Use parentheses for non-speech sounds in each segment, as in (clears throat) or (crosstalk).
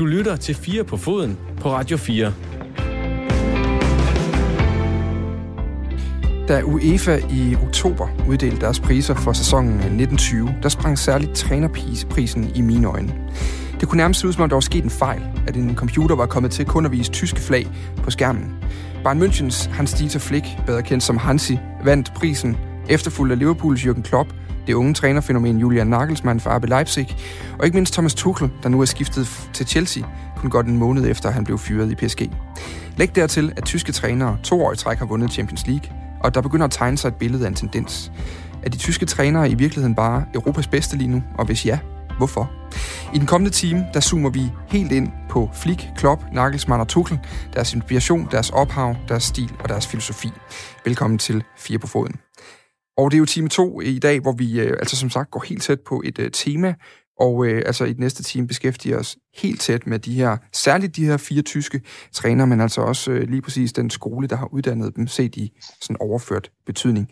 Du lytter til 4 på foden på Radio 4. Da UEFA i oktober uddelte deres priser for sæsonen 1920, der sprang særligt trænerprisen i mine øjne. Det kunne nærmest se ud, som om der var sket en fejl, at en computer var kommet til kun at vise tyske flag på skærmen. Bayern Münchens Hans-Dieter Flick, bedre kendt som Hansi, vandt prisen, efterfulgt af Liverpools Jürgen Klopp, det unge trænerfænomen Julian Nagelsmann fra RB Leipzig, og ikke mindst Thomas Tuchel, der nu er skiftet til Chelsea, kun godt en måned efter han blev fyret i PSG. Læg dertil, at tyske trænere to år i træk har vundet Champions League, og der begynder at tegne sig et billede af en tendens. Er de tyske trænere i virkeligheden bare Europas bedste lige nu? Og hvis ja, hvorfor? I den kommende time, der zoomer vi helt ind på Flick, Klopp, Nagelsmann og Tuchel, deres inspiration, deres ophav, deres stil og deres filosofi. Velkommen til Fire på Foden. Og det er jo time to i dag, hvor vi øh, altså som sagt går helt tæt på et øh, tema, og øh, altså i den næste time beskæftiger os helt tæt med de her, særligt de her fire tyske træner, men altså også øh, lige præcis den skole, der har uddannet dem, set i sådan overført betydning.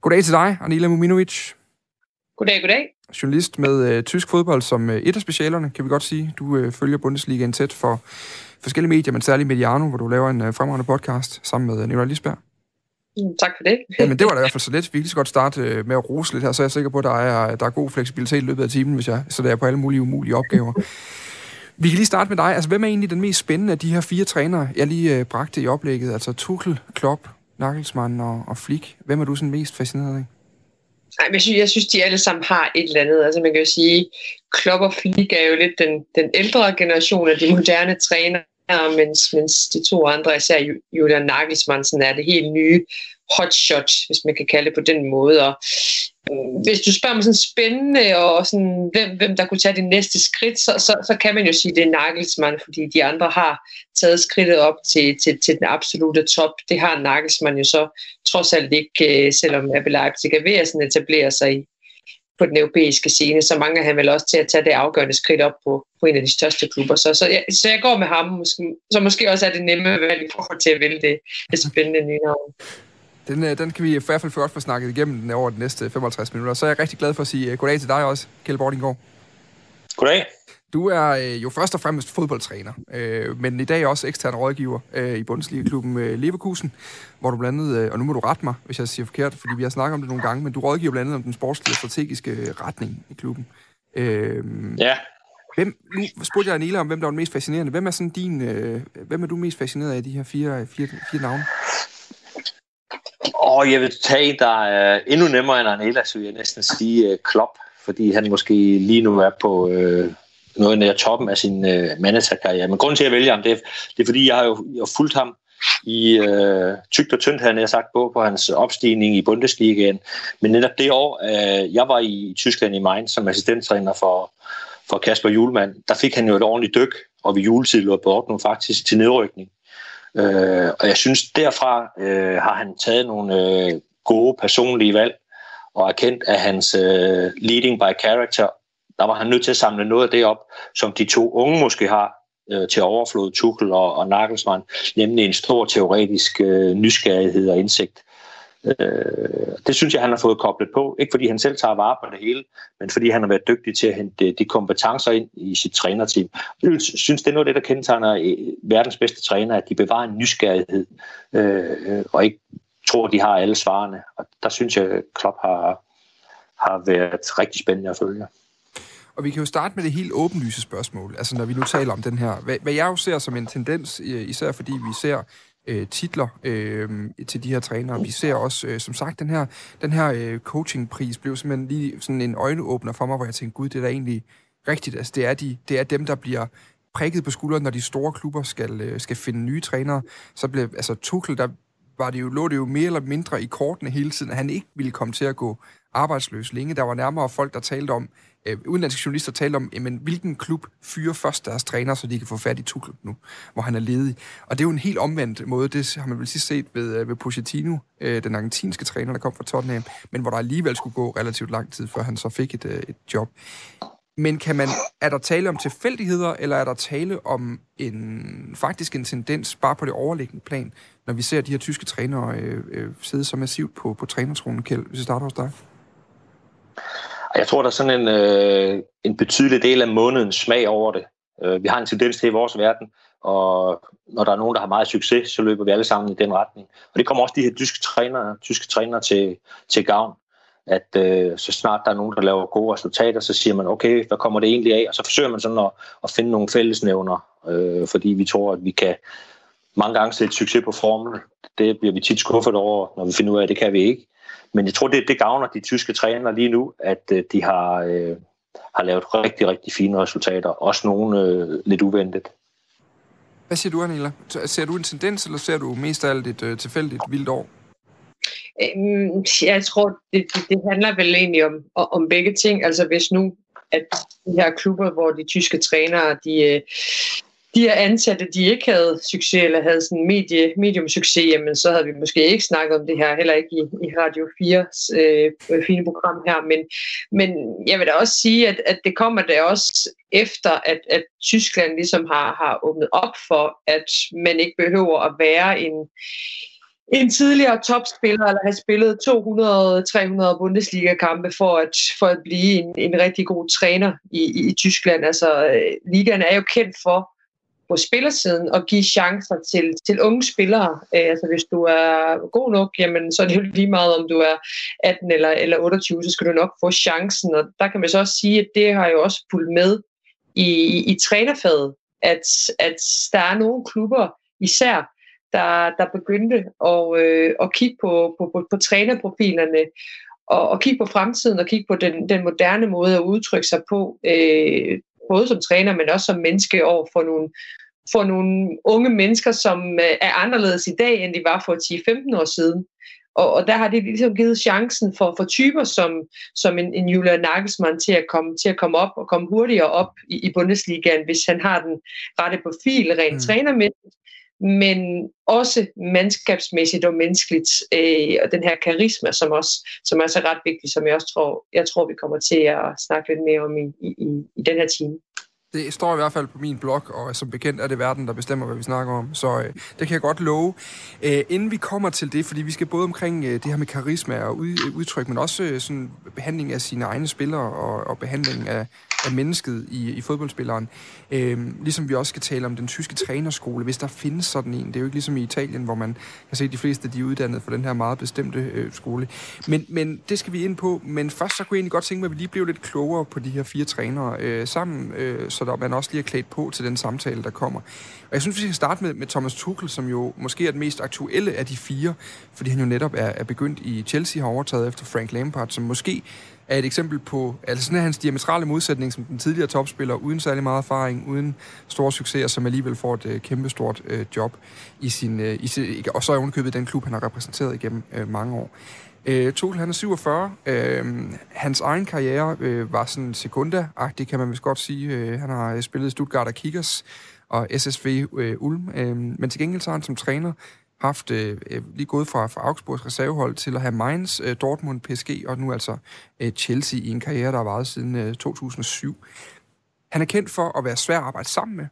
Goddag til dig, Anila Muminovic. Goddag, goddag. Journalist med øh, tysk fodbold som øh, et af specialerne, kan vi godt sige. Du øh, følger Bundesligaen tæt for forskellige medier, men særligt Mediano, hvor du laver en øh, fremragende podcast sammen med øh, Nicolai Lisberg. Tak for det. ja, men det var da i hvert fald så lidt. Vi kan lige så godt starte øh, med at rose lidt her, så er jeg sikker på, at der er, der er god fleksibilitet i løbet af timen, hvis jeg så der er på alle mulige umulige opgaver. Vi kan lige starte med dig. Altså, hvem er egentlig den mest spændende af de her fire trænere, jeg lige øh, bragte i oplægget? Altså Tuchel, Klopp, Nagelsmann og, og Flick. Hvem er du sådan mest fascineret af? Nej, men jeg synes, jeg synes, de alle sammen har et eller andet. Altså man kan jo sige, Klopp og Flick er jo lidt den, den ældre generation af de moderne trænere, Ah, mens, mens de to andre, især Julian Nagelsmann, sådan er det helt nye hotshot, hvis man kan kalde det på den måde. Og, øh, hvis du spørger mig sådan spændende, og sådan, hvem, hvem der kunne tage det næste skridt, så, så, så kan man jo sige, at det er Nagelsmann, fordi de andre har taget skridtet op til, til, til den absolute top. Det har Nagelsmann jo så trods alt ikke, øh, selvom Abel Leipzig er ved at sådan etablere sig i, på den europæiske scene, så mange han vel også til at tage det afgørende skridt op på, på en af de største klubber. Så, så, jeg, så jeg går med ham, måske, så måske også er det nemme valg i forhold til at vælge det, det spændende nye navn. Den, øh, den kan vi i hvert fald godt få snakket igennem den over de næste 55 minutter. Så er jeg rigtig glad for at sige uh, goddag til dig også, Kjell Bordinggaard. Goddag. Du er øh, jo først og fremmest fodboldtræner, øh, men i dag også ekstern rådgiver øh, i Bundesliga-klubben øh, Leverkusen, hvor du blandt andet, øh, og nu må du rette mig, hvis jeg siger forkert, fordi vi har snakket om det nogle gange, men du rådgiver blandt andet om den sportslige og strategiske retning i klubben. Øh, ja. Hvem, nu spurgte jeg Anila om, hvem der var den mest fascinerende. Hvem er sådan din, øh, hvem er du mest fascineret af de her fire, fire, fire navne? Og jeg vil tage en, der er endnu nemmere end Arnella, så vil jeg næsten sige uh, Klopp, fordi han måske lige nu er på uh, noget nær toppen af sin øh, managerkarriere. Men grunden til, at jeg vælger ham, det er, det er fordi jeg har jo jeg har fulgt ham i øh, tygt og tyndt, havde jeg sagt, på, på hans opstigning i Bundesligaen. Men netop det år, øh, jeg var i Tyskland i Mainz som assistenttræner for, for Kasper Julemand, der fik han jo et ordentligt dyk, og ved juletid lå Dortmund faktisk til nedrykning. Øh, og jeg synes, derfra øh, har han taget nogle øh, gode personlige valg, og erkendt, at hans øh, leading by character, der var han nødt til at samle noget af det op, som de to unge måske har øh, til overflod, Tuchel og, og Nagelsmann, nemlig en stor teoretisk øh, nysgerrighed og indsigt. Øh, det synes jeg, han har fået koblet på. Ikke fordi han selv tager vare på det hele, men fordi han har været dygtig til at hente øh, de kompetencer ind i sit trænerteam. Jeg synes, det er noget af det, der kendetegner øh, verdens bedste træner, at de bevarer en nysgerrighed, øh, og ikke tror, de har alle svarene. Og der synes jeg, Klopp har, har været rigtig spændende at følge. Og vi kan jo starte med det helt åbenlyse spørgsmål, altså når vi nu taler om den her, hvad, hvad jeg jo ser som en tendens, især fordi vi ser øh, titler øh, til de her trænere. Vi ser også, øh, som sagt, den her, den her øh, coachingpris blev simpelthen lige sådan en øjenåbner for mig, hvor jeg tænkte, gud, det er da egentlig rigtigt. Altså, det er, de, det er dem, der bliver prikket på skulderen, når de store klubber skal, øh, skal finde nye trænere. Så blev, altså Tuchel, der var det jo, lå det jo mere eller mindre i kortene hele tiden, at han ikke ville komme til at gå arbejdsløs længe. Der var nærmere folk, der talte om, øh, udenlandske journalister talte om, jamen, hvilken klub fyrer først deres træner, så de kan få fat i Tuchel nu, hvor han er ledig. Og det er jo en helt omvendt måde, det har man vel sidst set ved, øh, ved Pochettino, øh, den argentinske træner, der kom fra Tottenham, men hvor der alligevel skulle gå relativt lang tid, før han så fik et, øh, et job. Men kan man, er der tale om tilfældigheder, eller er der tale om en, faktisk en tendens bare på det overliggende plan, når vi ser de her tyske trænere øh, øh, sidde så massivt på, på trænertronen, Kjeld, hvis vi starter hos dig? Jeg tror, der er sådan en, øh, en betydelig del af månedens smag over det. Øh, vi har en tendens til i vores verden, og når der er nogen, der har meget succes, så løber vi alle sammen i den retning. Og det kommer også de her tyske trænere, tyske trænere til, til gavn at øh, så snart der er nogen, der laver gode resultater, så siger man, okay, hvad kommer det egentlig af? Og så forsøger man sådan at, at finde nogle fællesnævner, øh, fordi vi tror, at vi kan mange gange sætte succes på formel. Det bliver vi tit skuffet over, når vi finder ud af, at det kan vi ikke. Men jeg tror, det, det gavner de tyske trænere lige nu, at øh, de har, øh, har lavet rigtig, rigtig fine resultater. Også nogle øh, lidt uventet. Hvad siger du, Anila? Ser du en tendens, eller ser du mest af alt et øh, tilfældigt vildt år? Øhm, jeg tror, det, det, det handler vel egentlig om, om begge ting. Altså hvis nu, at de her klubber, hvor de tyske trænere, de, øh, de her ansatte, de ikke havde succes, eller havde sådan medie, medium succes, jamen så havde vi måske ikke snakket om det her, heller ikke i, i Radio 4's øh, fine program her. Men, men jeg vil da også sige, at, at det kommer da også efter, at, at Tyskland ligesom har, har åbnet op for, at man ikke behøver at være en, en tidligere topspiller, eller have spillet 200-300 Bundesliga-kampe for at, for at blive en, en rigtig god træner i, i, i Tyskland. Altså, øh, ligaen er jo kendt for på spillersiden og give chancer til, til unge spillere. Øh, altså, hvis du er god nok, jamen, så er det jo lige meget, om du er 18 eller, eller 28, så skal du nok få chancen. Og der kan man så også sige, at det har jo også fulgt med i, i, i trænerfaget, at, at der er nogle klubber, især der, der begyndte at, øh, at kigge på, på, på, på trænerprofilerne og, og kigge på fremtiden og kigge på den, den moderne måde at udtrykke sig på, øh, både som træner, men også som menneske over for nogle, for nogle unge mennesker, som øh, er anderledes i dag, end de var for 10-15 år siden. Og, og der har det ligesom givet chancen for, for typer som, som en, en Julian Nagelsmann til at, komme, til at komme op og komme hurtigere op i, i Bundesligaen, hvis han har den rette profil rent mm. trænermæssigt, men også mandskabsmæssigt og menneskeligt, øh, og den her karisma, som også som er så ret vigtig, som jeg også tror, jeg tror, vi kommer til at snakke lidt mere om i, i, i den her time. Det står i hvert fald på min blog, og som bekendt er det verden, der bestemmer, hvad vi snakker om. Så øh, det kan jeg godt love. Æh, inden vi kommer til det, fordi vi skal både omkring øh, det her med karisma og ud, øh, udtryk, men også øh, sådan behandling af sine egne spillere og, og behandling af, af mennesket i, i fodboldspilleren. Øh, ligesom vi også skal tale om den tyske trænerskole, hvis der findes sådan en. Det er jo ikke ligesom i Italien, hvor man kan se, at de fleste de er uddannet for den her meget bestemte øh, skole. Men, men det skal vi ind på. Men først så kunne jeg egentlig godt tænke mig, at vi lige blev lidt klogere på de her fire trænere øh, sammen, øh, så der man også lige er klædt på til den samtale, der kommer. Og jeg synes, vi skal starte med, med Thomas Tuchel, som jo måske er den mest aktuelle af de fire, fordi han jo netop er, er begyndt i Chelsea, har overtaget efter Frank Lampard, som måske er et eksempel på, altså sådan er hans diametrale modsætning som den tidligere topspiller, uden særlig meget erfaring, uden store succeser, som alligevel får et øh, kæmpestort øh, job i sin, øh, i sin, og så er underkøbet den klub, han har repræsenteret igennem øh, mange år. Øh, Tuchel, han er 47. Øh, hans egen karriere øh, var sådan sekunda-agtig, kan man vist godt sige. Øh, han har øh, spillet i Stuttgart og Kickers og SSV øh, Ulm. øh, men til gengæld så har han som træner haft øh, øh, lige gået fra, fra Augsburgs reservehold til at have Mainz, øh, Dortmund, PSG og nu altså øh, Chelsea i en karriere, der har varet siden øh, 2007. Han er kendt for at være svær at arbejde sammen med.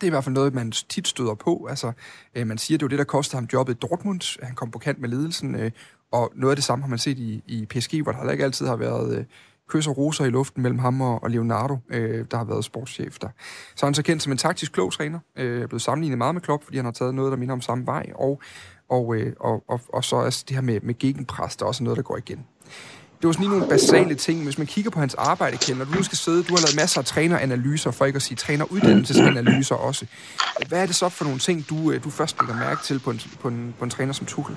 Det er i hvert fald noget, man tit støder på. Altså, øh, man siger, det var det, der kostede ham jobbet i Dortmund. Han kom på kant med ledelsen, øh, og noget af det samme har man set i, i PSG, hvor der ikke altid har været øh, kys og roser i luften mellem ham og, Leonardo, øh, der har været sportschef der. Så han så kendt som en taktisk klog træner, øh, er blevet sammenlignet meget med Klopp, fordi han har taget noget, der minder om samme vej, og, og, øh, og, og, og så er det her med, med gegenpres, der er også noget, der går igen. Det var sådan lige nogle basale ting. Hvis man kigger på hans arbejde, kender du nu skal sidde, du har lavet masser af træneranalyser, for ikke at sige træneruddannelsesanalyser også. Hvad er det så for nogle ting, du, øh, du først lægger mærke til på en, på en, på en træner som Tuchel?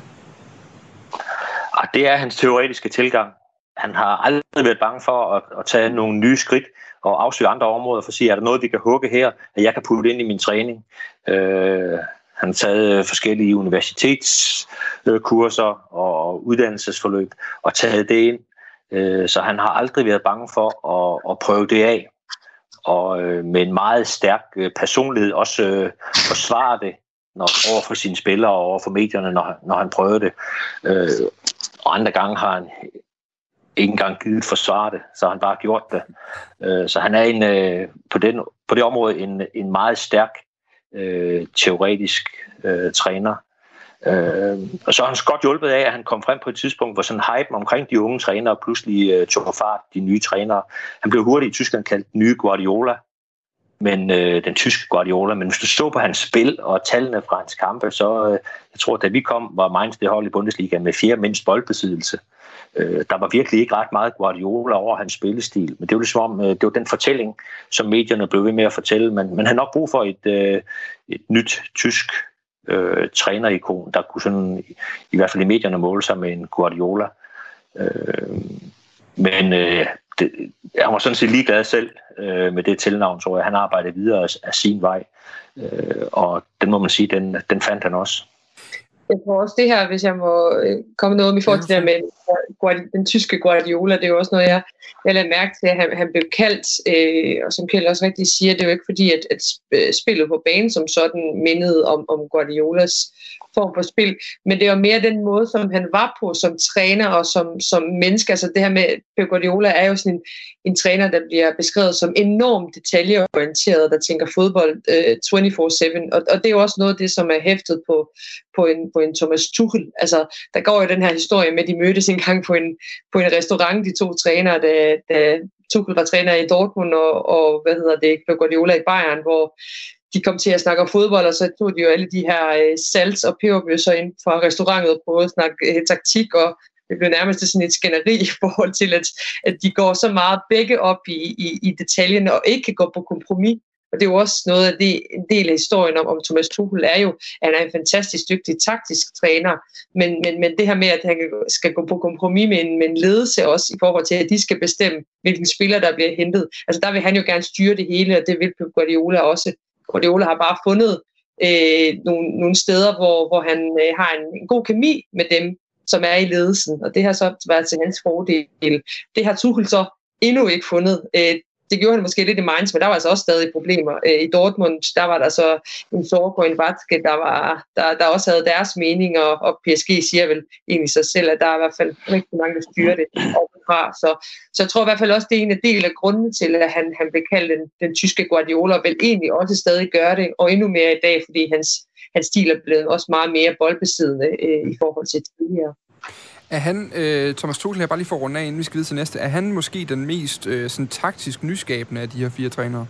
Ah, det er hans teoretiske tilgang han har aldrig været bange for at, at tage nogle nye skridt og afsøge andre områder for at sige, er der noget, vi kan hugge her, at jeg kan putte ind i min træning. Øh, han har taget forskellige universitetskurser og uddannelsesforløb og taget det ind. Øh, så han har aldrig været bange for at, at prøve det af. Og øh, med en meget stærk øh, personlighed også øh, forsvare det når, over for sine spillere og over for medierne, når, når han prøvede det. Øh, og andre gange har han ikke engang givet forsvare det, så han bare gjort det. Øh, så han er en, øh, på, den, på det område en, en meget stærk øh, teoretisk øh, træner. Øh, og så er han godt hjulpet af, at han kom frem på et tidspunkt, hvor sådan hype omkring de unge trænere pludselig øh, tog fart, de nye trænere. Han blev hurtigt i Tyskland kaldt nye Guardiola. men øh, den tyske Guardiola. Men hvis du så på hans spil og tallene fra hans kampe, så øh, jeg tror, da vi kom, var Mainz det hold i Bundesliga med fjerde mindst boldbesiddelse. Øh, Øh, der var virkelig ikke ret meget Guardiola over hans spillestil, men det var ligesom om, øh, det var den fortælling, som medierne blev ved med at fortælle, men man havde nok brug for et, øh, et nyt tysk øh, trænerikon, der kunne sådan, i hvert fald i medierne måle sig med en Guardiola. Øh, men øh, det, han var sådan set ligeglad selv øh, med det tilnavn, tror jeg. Han arbejdede videre af, af sin vej, øh, og den må man sige, den, den fandt han også jeg tror også det her, hvis jeg må øh, komme noget om i forhold til det med den tyske Guardiola, det er jo også noget, jeg, jeg lader mærke til, at han, han blev kaldt, øh, og som Kjell også rigtig siger, det er jo ikke fordi, at, at spillet på banen som sådan mindede om, om Guardiolas form for spil, men det var mere den måde, som han var på som træner og som, som menneske. Altså det her med, Pep Guardiola er jo sådan en, en træner, der bliver beskrevet som enormt detaljeorienteret, der tænker fodbold øh, 24-7, og, og det er jo også noget af det, som er hæftet på, på, en, på en Thomas Tuchel. Altså, der går jo den her historie med, at de mødtes en gang på en, på en restaurant, de to trænere, da, da Tuchel var træner i Dortmund, og, og hvad hedder det, Pep Guardiola i Bayern, hvor de kom til at snakke om fodbold, og så tog de jo alle de her øh, salts- og peberbøsser ind fra restaurantet og prøvede at snakke øh, taktik, og det blev nærmest sådan et skænderi i forhold til, at, at de går så meget begge op i, i, i detaljen og ikke kan gå på kompromis. Og det er jo også noget af det, en del af historien om, om Thomas Tuchel er jo, at han er en fantastisk dygtig taktisk træner, men, men, men det her med, at han skal gå på kompromis med en, med en ledelse også i forhold til, at de skal bestemme, hvilken spiller der bliver hentet. Altså der vil han jo gerne styre det hele, og det vil Pep Guardiola også. Guardiola har bare fundet øh, nogle, nogle steder, hvor, hvor han øh, har en, en god kemi med dem, som er i ledelsen, og det har så været til hans fordel. Det har Tuchel så endnu ikke fundet. Øh, det gjorde han måske lidt i Mainz, men der var altså også stadig problemer. Øh, I Dortmund, der var der så en Sorg på en Vatske, der, var, der, der også havde deres mening, og, og PSG siger vel egentlig sig selv, at der er i hvert fald rigtig mange, der styrer det overfra. Så, så jeg tror i hvert fald også, det er en del af grunden til, at han, han blev kaldt den, den tyske Guardiola, og vel egentlig også stadig gøre det, og endnu mere i dag, fordi hans, hans stil er blevet også meget mere boldbesiddende øh, i forhold til tidligere. Er han, øh, Thomas Tuchel, jeg bare lige for at runde af, inden vi skal videre til næste, er han måske den mest øh, sådan, taktisk nyskabende af de her fire trænere?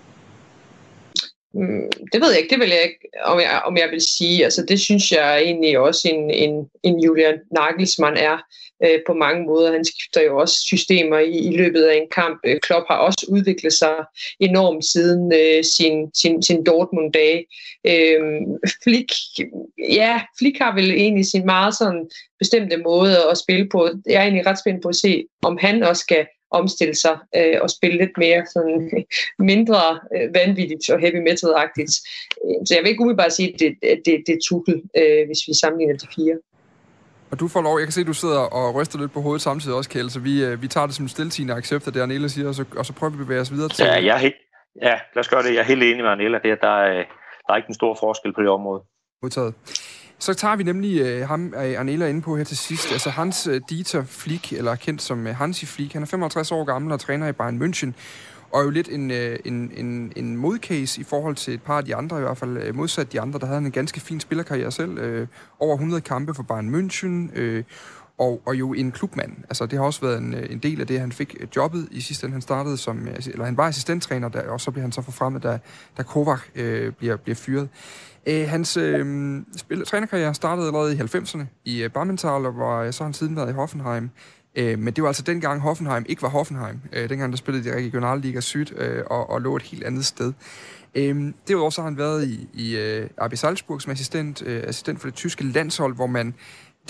Mm, det ved jeg ikke, det vil jeg ikke, om jeg, om jeg vil sige. Altså, det synes jeg egentlig også en, en, en Julian Nagelsmann er øh, på mange måder. Han skifter jo også systemer i, i løbet af en kamp. Øh, Klopp har også udviklet sig enormt siden øh, sin, sin, sin Dortmund-dage. Øh, Flick, ja, Flick har vel egentlig sin meget sådan bestemte måde at spille på. Jeg er egentlig ret spændt på at se, om han også skal omstille sig øh, og spille lidt mere sådan (laughs) mindre øh, vanvittigt og heavy metal-agtigt. Øh, så jeg vil ikke umiddelbart sige, at det, det, det er Tuchel, øh, hvis vi sammenligner de fire. Og du får lov, jeg kan se, at du sidder og ryster lidt på hovedet samtidig også, Kjell, så vi, øh, vi tager det som stiltigende accept af det, Anela siger, og så, og så prøver vi at bevæge os videre til... Ja, jeg er helt, ja, lad os gøre det. Jeg er helt enig med Anela. Det, der, er, der er ikke en stor forskel på det område. Modtaget. Så tager vi nemlig øh, ham, øh, Arnela, inde på her til sidst. Altså Hans øh, Dieter Flick, eller kendt som øh, Hansi Flick, han er 55 år gammel og træner i Bayern München. Og er jo lidt en, øh, en, en, en modcase i forhold til et par af de andre, i hvert fald øh, modsat de andre, der havde en ganske fin spillerkarriere selv. Øh, over 100 kampe for Bayern München, øh, og, og jo en klubmand. Altså, det har også været en, øh, en del af det, han fik øh, jobbet i sidste ende. Han startede som, øh, eller han var assistenttræner, der, og så blev han så forfremmet, da, da Kovac øh, bliver, bliver fyret. Øh, hans øh, spil, trænerkarriere startede allerede i 90'erne i øh, Barmental, og var, så har han siden været i Hoffenheim. Øh, men det var altså dengang Hoffenheim ikke var Hoffenheim. Øh, dengang der spillede de Regionalliga Syd øh, og, og lå et helt andet sted. Øh, derudover så har han været i, i øh, RB Salzburg som assistent, øh, assistent for det tyske landshold, hvor man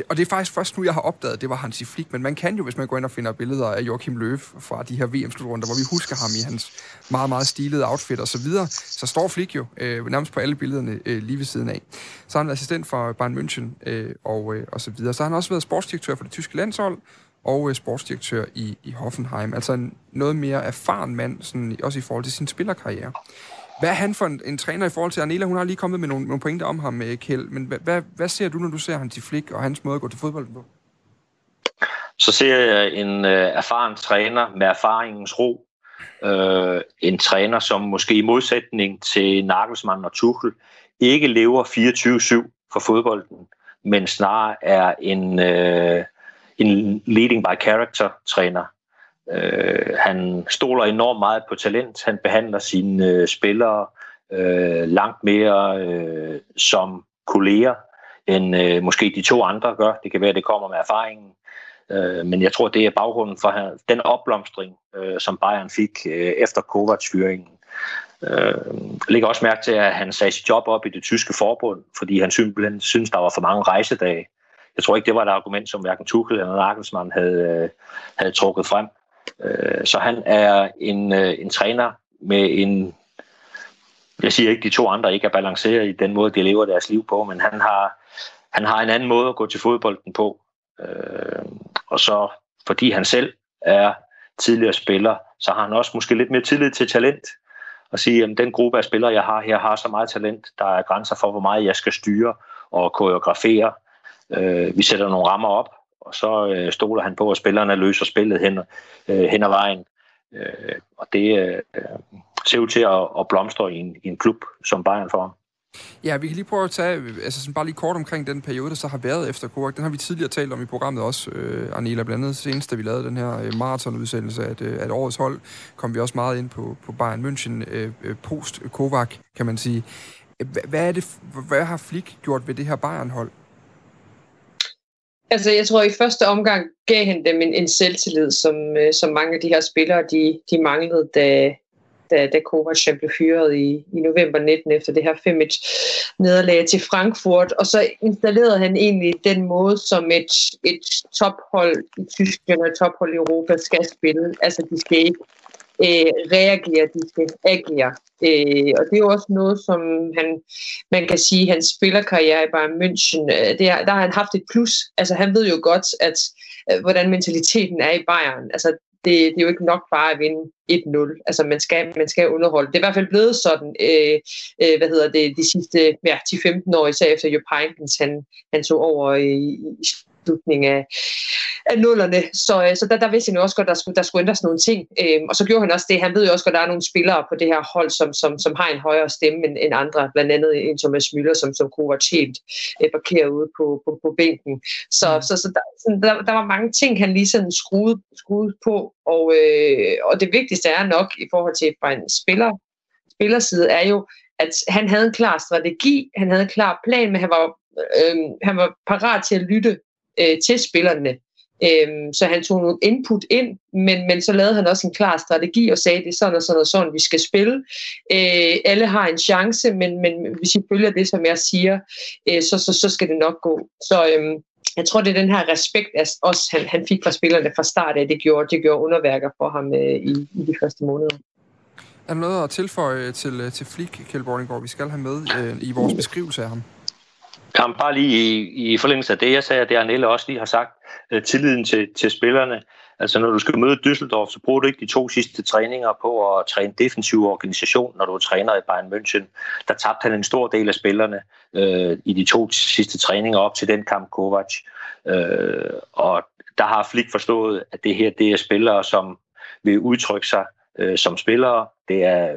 og det er faktisk først nu, jeg har opdaget, det var Hansi Flick, men man kan jo, hvis man går ind og finder billeder af Joachim Löw fra de her VM-slutrunder, hvor vi husker ham i hans meget, meget stilede outfit og så videre, så står Flick jo øh, nærmest på alle billederne øh, lige ved siden af. Så har han været assistent for Bayern München øh, og, øh, og så videre. Så har han også været sportsdirektør for det tyske landshold, og øh, sportsdirektør i, i Hoffenheim. Altså en noget mere erfaren mand, sådan, også i forhold til sin spillerkarriere. Hvad er han for en, en træner i forhold til Anela? Hun har lige kommet med nogle, nogle pointer om ham, øh, Kjeld. Men hvad, hvad, hvad ser du, når du ser han til flik og hans måde at gå til fodbold på? Så ser jeg en øh, erfaren træner med erfaringens ro. Øh, en træner, som måske i modsætning til Nagelsmann og Tuchel ikke lever 24-7 for fodbolden, men snarere er en, øh, en leading by character træner. Øh, han stoler enormt meget på talent. Han behandler sine øh, spillere øh, langt mere øh, som kolleger, end øh, måske de to andre gør. Det kan være, at det kommer med erfaringen. Øh, men jeg tror, det er baggrunden for han, den opblomstring, øh, som Bayern fik øh, efter Kovacs-fyringen. Øh, lægger også mærke til, at han sagde sit job op i det tyske forbund, fordi han simpelthen synes, der var for mange rejsedage. Jeg tror ikke, det var et argument, som hverken Tuchel eller Nagelsmann havde, øh, havde trukket frem. Øh, så han er en, øh, en træner med en... Jeg siger ikke, de to andre ikke er balanceret i den måde, de lever deres liv på, men han har, han har en anden måde at gå til fodbolden på. Øh, og så fordi han selv er tidligere spiller, så har han også måske lidt mere tillid til talent. Og sige, at den gruppe af spillere, jeg har her, har så meget talent, der er grænser for, hvor meget jeg skal styre og koreografere. Øh, vi sætter nogle rammer op, og så øh, stoler han på, at spillerne løser spillet hen, øh, hen ad vejen. Øh, og det øh, ser ud til at, at blomstre i en, i en klub som Bayern for. Ja, vi kan lige prøve at tage, altså sådan bare lige kort omkring den periode, der så har været efter Kovac. Den har vi tidligere talt om i programmet også, øh, Arnela, blandt andet senest, da vi lavede den her øh, maratonudsendelse af, øh, at årets hold, kom vi også meget ind på, på Bayern München øh, øh post Kovac, kan man sige. Hvad, er det, hvad har Flick gjort ved det her Bayern-hold? Altså, jeg tror, i første omgang gav han dem en, en selvtillid, som, øh, som mange af de her spillere, de, de manglede, da, da, da Kovac blev fyret i, i november 19 efter det her 5-1 nederlag til Frankfurt. Og så installerede han egentlig den måde, som et, et tophold i Tyskland og et tophold i Europa skal spille. Altså, de skal ikke øh, reagere, de skal agere. Øh, og det er jo også noget, som han, man kan sige, hans spillerkarriere i Bayern München, øh, det er, der har han haft et plus. Altså han ved jo godt, at øh, hvordan mentaliteten er i Bayern. Altså det, det er jo ikke nok bare at vinde 1-0. Altså man skal, man skal underholde. Det er i hvert fald blevet sådan, øh, øh, hvad hedder det, de sidste ja, 10-15 år, især efter Jupp Heynckens, han, han tog over øh, i, i slutningen af, af nullerne. Så, øh, så der, der vidste han jo også godt, at der skulle, der skulle ændres nogle ting. Øhm, og så gjorde han også det. Han ved jo også godt, at der er nogle spillere på det her hold, som, som, som har en højere stemme end, end andre. Blandt andet en Thomas Müller, som, som Kovac helt øh, parkeret ude på, på, på bænken. Så, mm. så, så der, sådan, der, der var mange ting, han lige sådan skruede, skruede på. Og, øh, og det vigtigste er nok i forhold til fra en spiller, spillerside, er jo, at han havde en klar strategi, han havde en klar plan, men han var, øh, han var parat til at lytte øh, til spillerne. Øhm, så han tog nogle input ind, men, men så lavede han også en klar strategi og sagde, det er sådan og sådan og sådan, vi skal spille. Øh, alle har en chance, men, men hvis I følger det, som jeg siger, øh, så, så, så skal det nok gå. Så øhm, jeg tror, det er den her respekt, at også han, han fik fra spillerne fra start af, det gjorde, det gjorde underværker for ham øh, i, i de første måneder. Er der noget at tilføje til, til Flick, Kjeld Borninggaard, vi skal have med øh, i vores beskrivelse af ham? Jamen, bare lige i, i forlængelse af det, jeg sagde, det Arnelle også lige har sagt, øh, tilliden til, til spillerne. Altså, når du skal møde Düsseldorf, så bruger du ikke de to sidste træninger på at træne defensiv organisation, når du træner i Bayern München. Der tabte han en stor del af spillerne øh, i de to sidste træninger op til den kamp Kovac. Øh, og der har Flick forstået, at det her det er spillere, som vil udtrykke sig øh, som spillere. Det er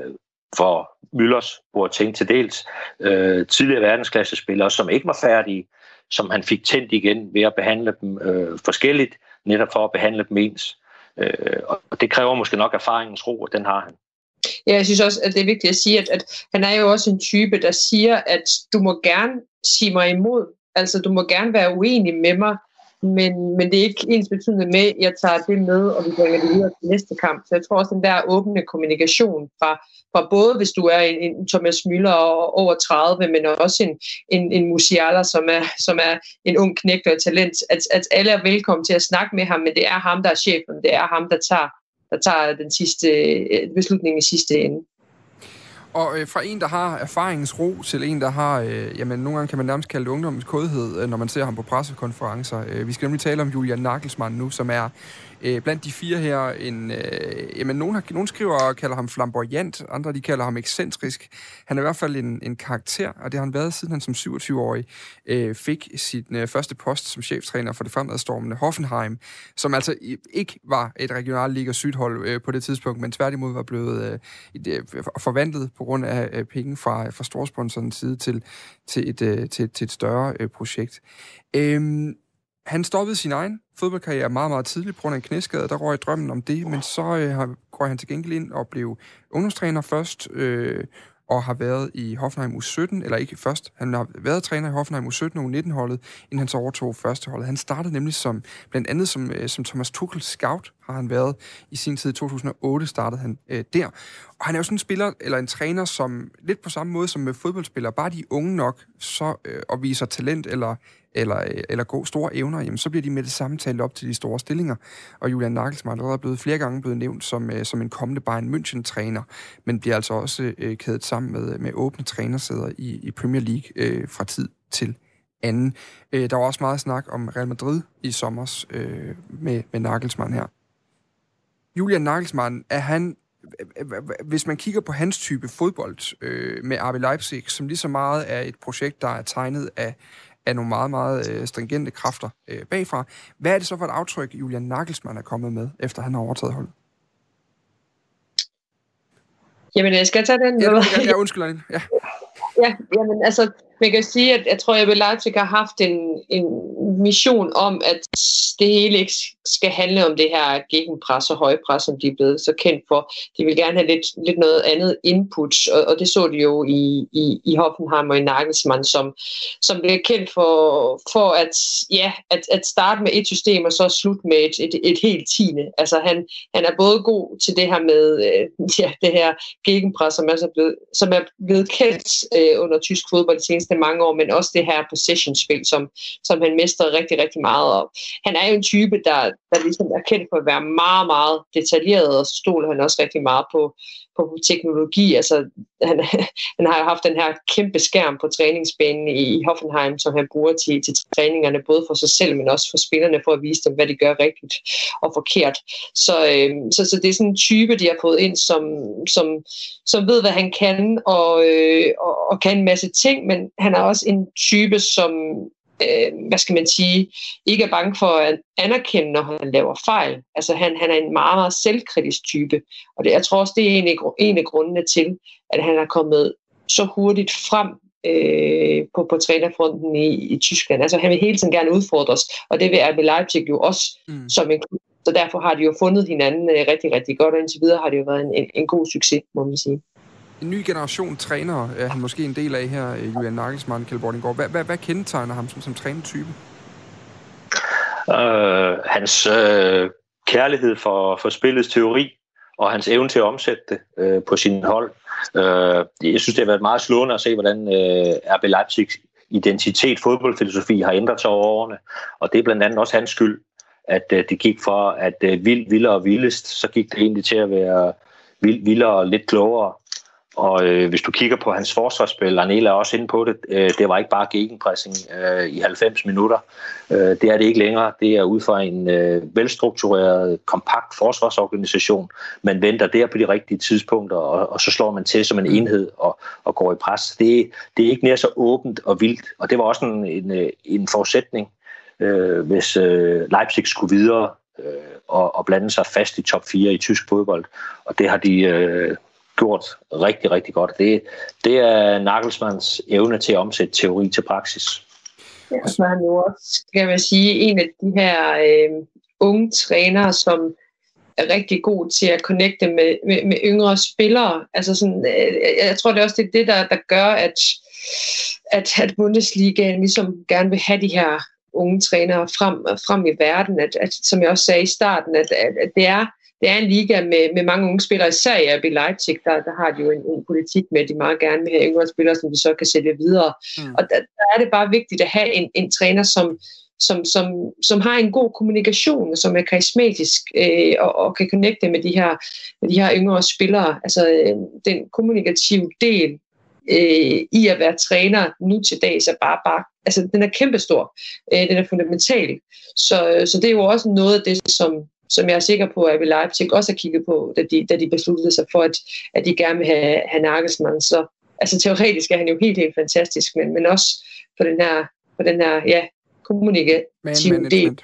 for Müllers Boateng til dels øh, tidligere verdensklassespillere, som ikke var færdige, som han fik tændt igen ved at behandle dem øh, forskelligt, netop for at behandle dem ens. Øh, og det kræver måske nok erfaringens ro, og den har han. Ja, jeg synes også, at det er vigtigt at sige, at, at han er jo også en type, der siger, at du må gerne sige mig imod. Altså, du må gerne være uenig med mig, men, men det er ikke ens betydende med, at jeg tager det med, og vi bringer det videre til næste kamp. Så jeg tror også, den der åbne kommunikation fra, fra både, hvis du er en, en Thomas Müller over 30, men også en, en, en Musiala, som er, som er en ung knægt og talent, at, at alle er velkommen til at snakke med ham, men det er ham, der er chefen. Det er ham, der tager, der tager den sidste øh, beslutning i sidste ende. Og øh, fra en, der har erfaringens ro, til en, der har, øh, jamen nogle gange kan man nærmest kalde det ungdommens kodhed, øh, når man ser ham på pressekonferencer. Øh, vi skal nemlig tale om Julian Nagelsmann nu, som er Øh, blandt de fire her, en, øh, jamen, nogen, har, nogen skriver og kalder ham flamboyant, andre de kalder ham ekscentrisk. Han er i hvert fald en, en karakter, og det har han været, siden han som 27-årig øh, fik sin øh, første post som cheftræner for det fremadstormende Hoffenheim, som altså ikke var et regionalliga sydhold øh, på det tidspunkt, men tværtimod var blevet øh, øh, forvandlet på grund af øh, penge fra, fra storsponsorens side til, til, et, øh, til, til et større øh, projekt. Øh, han stoppede sin egen fodboldkarriere meget, meget tidligt på grund af en knæskade. Der røg drømmen om det, men så øh, går han til gengæld ind og blev ungdomstræner først, øh, og har været i Hoffenheim U17, eller ikke først, han har været træner i Hoffenheim U17 og U19-holdet, inden han så overtog førsteholdet. Han startede nemlig som, blandt andet som, øh, som Thomas Tuchel scout, har han været i sin tid. I 2008 startede han øh, der. Og han er jo sådan en spiller, eller en træner, som lidt på samme måde som med fodboldspillere, bare de unge nok, så, øh, og viser talent eller, eller, øh, eller gode store evner, jamen, så bliver de med det samme talt op til de store stillinger. Og Julian Nagelsmann er blevet flere gange blevet nævnt som, øh, som en kommende Bayern München-træner, men bliver altså også øh, kædet sammen med, med åbne trænersæder i, i Premier League øh, fra tid til anden. Øh, der var også meget snak om Real Madrid i sommer øh, med, med Nagelsmann her. Julian Nagelsmann, er han hvis man kigger på hans type fodbold øh, med RB Leipzig, som lige så meget er et projekt, der er tegnet af, af nogle meget, meget øh, stringente kræfter øh, bagfra. Hvad er det så for et aftryk, Julian Nagelsmann er kommet med, efter han har overtaget holdet? Jamen, jeg skal tage den. Ja, det, (laughs) ja, undskyld, ja. Ja, jamen, altså, man kan sige, at jeg tror, at Leipzig har haft en, en mission om, at det hele ikke skal handle om det her gegenpres og højpres, som de er blevet så kendt for. De vil gerne have lidt, lidt noget andet input, og, og det så de jo i, i, i Hoffenheim og i Nagelsmann, som, som blev kendt for, for at, ja, at, at starte med et system og så slutte med et, et, et helt tiende. Altså han, han er både god til det her med øh, ja, det her gegenpres, som er, så blevet, som er blevet kendt øh, Øh, under tysk fodbold de seneste mange år, men også det her possession-spil, som, som han mestrer rigtig, rigtig meget. op. han er jo en type, der, der ligesom er kendt for at være meget, meget detaljeret, og så stoler han også rigtig meget på, på teknologi. Altså, han, (laughs) han har jo haft den her kæmpe skærm på træningsbanen i Hoffenheim, som han bruger til, til træningerne, både for sig selv, men også for spillerne, for at vise dem, hvad de gør rigtigt og forkert. Så, øh, så, så det er sådan en type, de har fået ind, som, som, som ved, hvad han kan, og, øh, og, og kan en masse ting, men han er også en type, som øh, hvad skal man sige, ikke er bange for at anerkende, når han laver fejl. Altså han, han er en meget, meget selvkritisk type, og det, jeg tror også, det er en af, en af grundene til, at han er kommet så hurtigt frem øh, på, på trænerfronten i, i Tyskland. Altså han vil hele tiden gerne udfordres, og det vil RB Leipzig jo også mm. som en klub. Så derfor har de jo fundet hinanden øh, rigtig, rigtig godt, og indtil videre har det jo været en, en, en god succes, må man sige en ny generation trænere er han måske en del af her, øh, Julian Nagelsmann, Kjell Bordinggaard. Hvad, hvad, hvad kendetegner ham som, som trænertype? Uh, hans uh, kærlighed for, for spillets teori og hans evne til at omsætte det uh, på sin hold. Uh, jeg synes, det har været meget slående at se, hvordan uh, RB Leipzig identitet, fodboldfilosofi har ændret sig over årene. Og det er blandt andet også hans skyld, at uh, det gik fra at uh, vild, vildere og vildest, så gik det egentlig til at være vild, vildere og lidt klogere. Og øh, hvis du kigger på hans forsvarsspil, Arnela er også inde på det, øh, det var ikke bare gegenpressing øh, i 90 minutter. Øh, det er det ikke længere. Det er ud fra en øh, velstruktureret, kompakt forsvarsorganisation. Man venter der på de rigtige tidspunkter, og, og så slår man til som en enhed og, og går i pres. Det, det er ikke nær så åbent og vildt, og det var også en, en, øh, en forudsætning, øh, hvis øh, Leipzig skulle videre øh, og, og blande sig fast i top 4 i tysk fodbold. Og det har de... Øh, gjort rigtig, rigtig godt. Det, det er Nagelsmanns evne til at omsætte teori til praksis. Ja, så er han jo også, skal man sige, en af de her øh, unge trænere, som er rigtig god til at connecte med, med, med yngre spillere. Altså sådan, øh, jeg tror det er også det, det der, der gør, at, at, at Bundesligaen ligesom gerne vil have de her unge trænere frem, frem i verden. At, at, som jeg også sagde i starten, at, at, at det er det er en liga med, med mange unge spillere, især i RB Leipzig, der, der har de jo en, en politik med, at de meget gerne vil have yngre spillere, som de så kan sælge videre. Mm. Og der, der er det bare vigtigt at have en, en træner, som, som, som, som har en god kommunikation, som er karismatisk øh, og, og kan connecte med de her, med de her yngre spillere. Altså øh, den kommunikative del øh, i at være træner nu til dags er bare, bare altså den er kæmpestor. Øh, den er fundamental. Så, så det er jo også noget af det, som, som jeg er sikker på, at Leipzig også har kigget på, da de, da de besluttede sig for, at, at de gerne vil have, have Nagelsmann. Så altså, teoretisk er han jo helt, helt fantastisk, men, men også på den her, på den her ja, kommunikative del.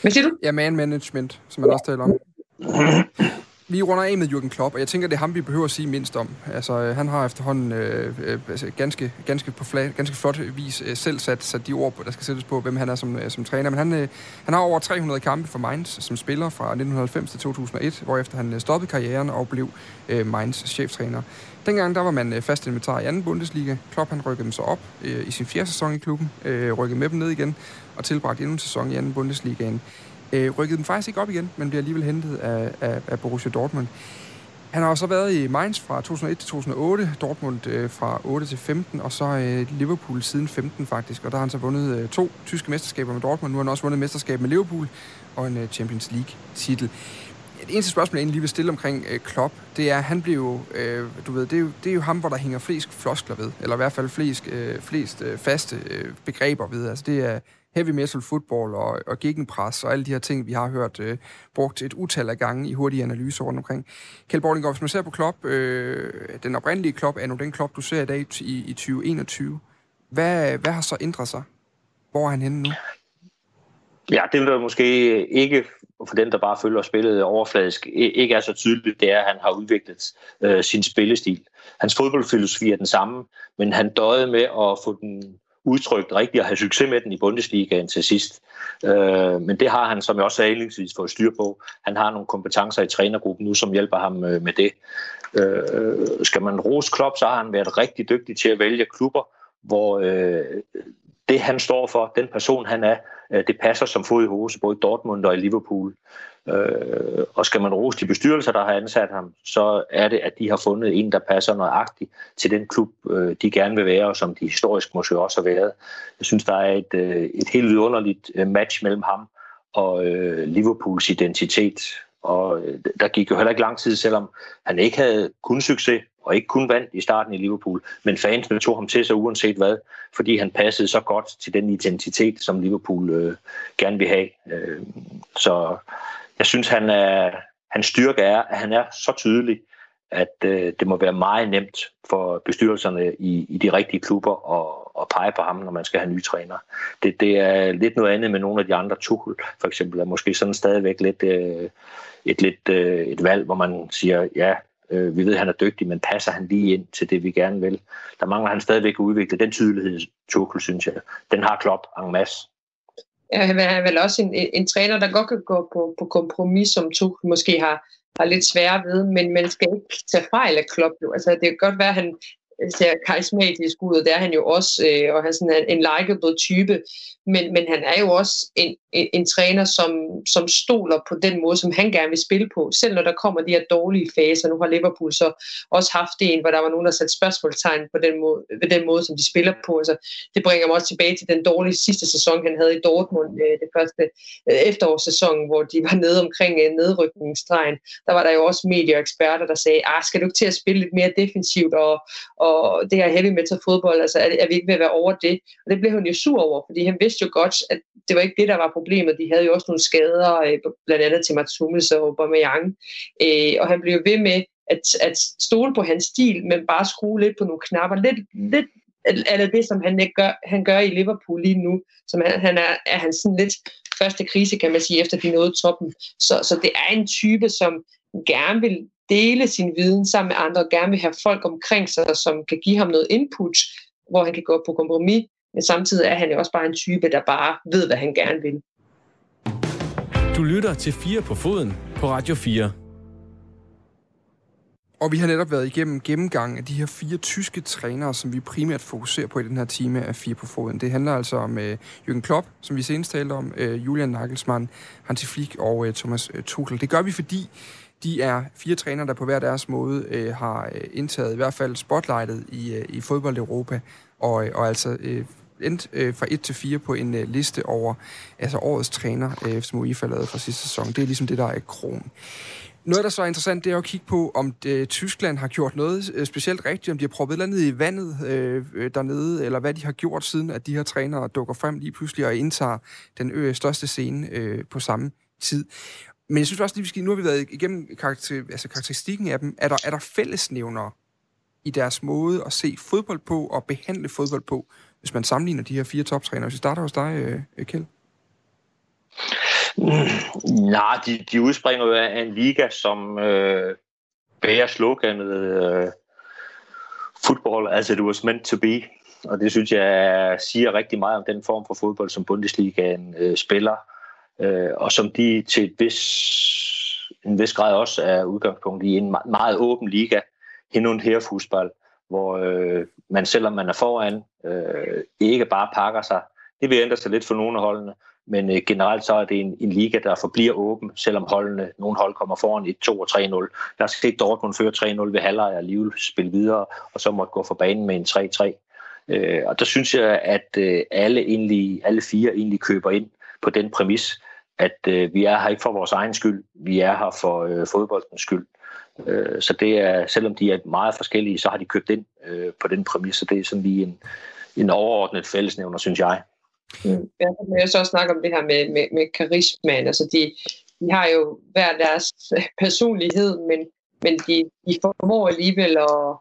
Hvad siger du? Ja, man management, som man også taler om. (clears throat) Vi runder af med Jürgen Klopp, og jeg tænker, det er ham, vi behøver at sige mindst om. Altså, øh, han har efterhånden øh, øh, altså, ganske, ganske, på flag, ganske flot vis øh, selv sat, sat de ord, der skal sættes på, hvem han er som, øh, som træner. Men han, øh, han har over 300 kampe for Mainz som spiller fra 1990 til 2001, hvorefter han øh, stoppede karrieren og blev øh, Mainz cheftræner. Dengang der var man øh, fast inventar i anden Bundesliga. Klopp han rykkede dem så op øh, i sin fjerde sæson i klubben, øh, rykkede med dem ned igen og tilbragte endnu en sæson i anden Bundesligaen øh, rykkede dem faktisk ikke op igen, men bliver alligevel hentet af, af, af Borussia Dortmund. Han har også været i Mainz fra 2001 til 2008, Dortmund øh, fra 8 til 15, og så øh, Liverpool siden 15 faktisk. Og der har han så vundet øh, to tyske mesterskaber med Dortmund. Nu har han også vundet mesterskab med Liverpool og en øh, Champions League-titel. Det eneste spørgsmål, jeg egentlig vil stille omkring øh, Klopp, det er, han bliver jo, øh, du ved, det er jo, det er jo ham, hvor der hænger flest floskler ved, eller i hvert fald flest, øh, flest øh, faste øh, begreber ved. Altså det er heavy metal football og, og gegenpres og alle de her ting, vi har hørt øh, brugt et utal af gange i hurtige analyser rundt omkring. Kjeld Borlinggaard, hvis man ser på Klopp, øh, den oprindelige Klopp er nu den Klopp, du ser i dag i, i 2021. Hvad, hvad har så ændret sig? Hvor er han henne nu? Ja, det vil måske ikke for den, der bare følger spillet overfladisk, ikke er så tydeligt, det er, at han har udviklet øh, sin spillestil. Hans fodboldfilosofi er den samme, men han døde med at få den udtrykt rigtigt og have succes med den i Bundesligaen til sidst. Øh, men det har han, som jeg også sagde indlægsvis, fået styr på. Han har nogle kompetencer i trænergruppen nu, som hjælper ham øh, med det. Øh, skal man rose Klopp, så har han været rigtig dygtig til at vælge klubber, hvor øh, det han står for, den person han er, øh, det passer som fod i hose, både i Dortmund og i Liverpool. Øh, og skal man rose de bestyrelser, der har ansat ham, så er det, at de har fundet en, der passer nøjagtigt til den klub, øh, de gerne vil være, og som de historisk måske også har været. Jeg synes, der er et, øh, et helt vidunderligt øh, match mellem ham og øh, Liverpools identitet. Og øh, der gik jo heller ikke lang tid, selvom han ikke havde kun succes og ikke kun vandt i starten i Liverpool, men fansene tog ham til sig uanset hvad, fordi han passede så godt til den identitet, som Liverpool øh, gerne vil have. Øh, så jeg synes, han er, hans styrke er, at han er så tydelig, at øh, det må være meget nemt for bestyrelserne i, i de rigtige klubber at, at pege på ham, når man skal have nye træner. Det, det er lidt noget andet med nogle af de andre. Tuchel for eksempel er måske sådan stadigvæk lidt, øh, et, lidt, øh, et valg, hvor man siger, ja, øh, vi ved, at han er dygtig, men passer han lige ind til det, vi gerne vil. Der mangler han stadigvæk at udvikle den tydelighed, Tuchel, synes jeg. Den har Klopp en masse. Han er vel også en, en, træner, der godt kan gå på, på kompromis, som Tuchel måske har, har lidt svære ved, men man skal ikke tage fejl af Klopp. Altså, det kan godt være, at han, Øh, ser karismatisk ud, og det er han jo også, øh, og han er sådan en, en likeable type, men, men han er jo også en, en, en træner, som, som stoler på den måde, som han gerne vil spille på, selv når der kommer de her dårlige faser. Nu har Liverpool så også haft en, hvor der var nogen, der satte spørgsmålstegn på den måde, ved den måde, som de spiller på. Altså, det bringer mig også tilbage til den dårlige sidste sæson, han havde i Dortmund, øh, det første øh, efterårssæson, hvor de var nede omkring øh, nedrykningsstregen. Der var der jo også medieeksperter, der sagde, ah, skal du ikke til at spille lidt mere defensivt, og, og det her heavy metal fodbold, altså er, er vi ikke ved at være over det? Og det blev han jo sur over, fordi han vidste jo godt, at det var ikke det, der var problemet. De havde jo også nogle skader, øh, blandt andet til Matsumis og Aubameyang. Øh, og han blev jo ved med at, at stole på hans stil, men bare skrue lidt på nogle knapper. Lidt, lidt eller det, som han, ikke gør, han gør i Liverpool lige nu. Som han, han er, er han sådan lidt første krise, kan man sige, efter de nåede toppen. Så, så det er en type, som gerne vil dele sin viden sammen med andre, og gerne vil have folk omkring sig, som kan give ham noget input, hvor han kan gå på kompromis, men samtidig er han jo også bare en type, der bare ved, hvad han gerne vil. Du lytter til 4 på foden på Radio 4. Og vi har netop været igennem gennemgang af de her fire tyske trænere, som vi primært fokuserer på i den her time af Fire på Foden. Det handler altså om uh, Jürgen Klopp, som vi senest talte om, uh, Julian Nagelsmann, Hansi Flick og uh, Thomas uh, Tuchel. Det gør vi, fordi de er fire trænere, der på hver deres måde øh, har øh, indtaget i hvert fald spotlightet i, øh, i fodbold Europa, og, øh, og altså øh, endt øh, fra 1 til 4 på en øh, liste over altså årets træner, øh, som UEFA lavede fra sidste sæson. Det er ligesom det, der er kron. Noget, der så er interessant, det er at kigge på, om det, Tyskland har gjort noget specielt rigtigt, om de har proppet et eller andet i vandet øh, dernede, eller hvad de har gjort siden, at de her trænere dukker frem lige pludselig og indtager den ø, største scene øh, på samme tid. Men jeg synes også, at nu har vi været igennem karakter, altså karakteristikken af dem. Er der, er der fællesnævnere i deres måde at se fodbold på og behandle fodbold på, hvis man sammenligner de her fire toptrænere? Hvis vi starter hos dig, øh, Kjeld. Mm, nej, de, de udspringer jo af en liga, som øh, bærer sloganet øh, football as it was meant to be. Og det synes jeg siger rigtig meget om den form for fodbold, som Bundesligaen øh, spiller, øh, og som de til et vis, en vis grad også er udgangspunkt i en meget åben liga, hinund her fodbold, hvor øh, man selvom man er foran, øh, ikke bare pakker sig. Det vil ændre sig lidt for nogle af holdene, men øh, generelt så er det en, en liga, der forbliver åben, selvom holdene, nogle hold kommer foran i 2 og 3-0. Der skal ikke Dortmund føre 3-0 ved halvleg og alligevel spille videre, og så måtte gå for banen med en 3-3. Øh, og der synes jeg, at øh, alle, egentlig, alle fire egentlig køber ind på den præmis, at øh, vi er her ikke for vores egen skyld, vi er her for øh, fodboldens skyld. Øh, så det er, selvom de er meget forskellige, så har de købt ind øh, på den præmis, så det er sådan lige en, en overordnet fællesnævner, synes jeg. Mm. Ja, jeg så også snakke om det her med, med, med karismaen. Altså de, de har jo hver deres personlighed, men, men de, de formår alligevel at,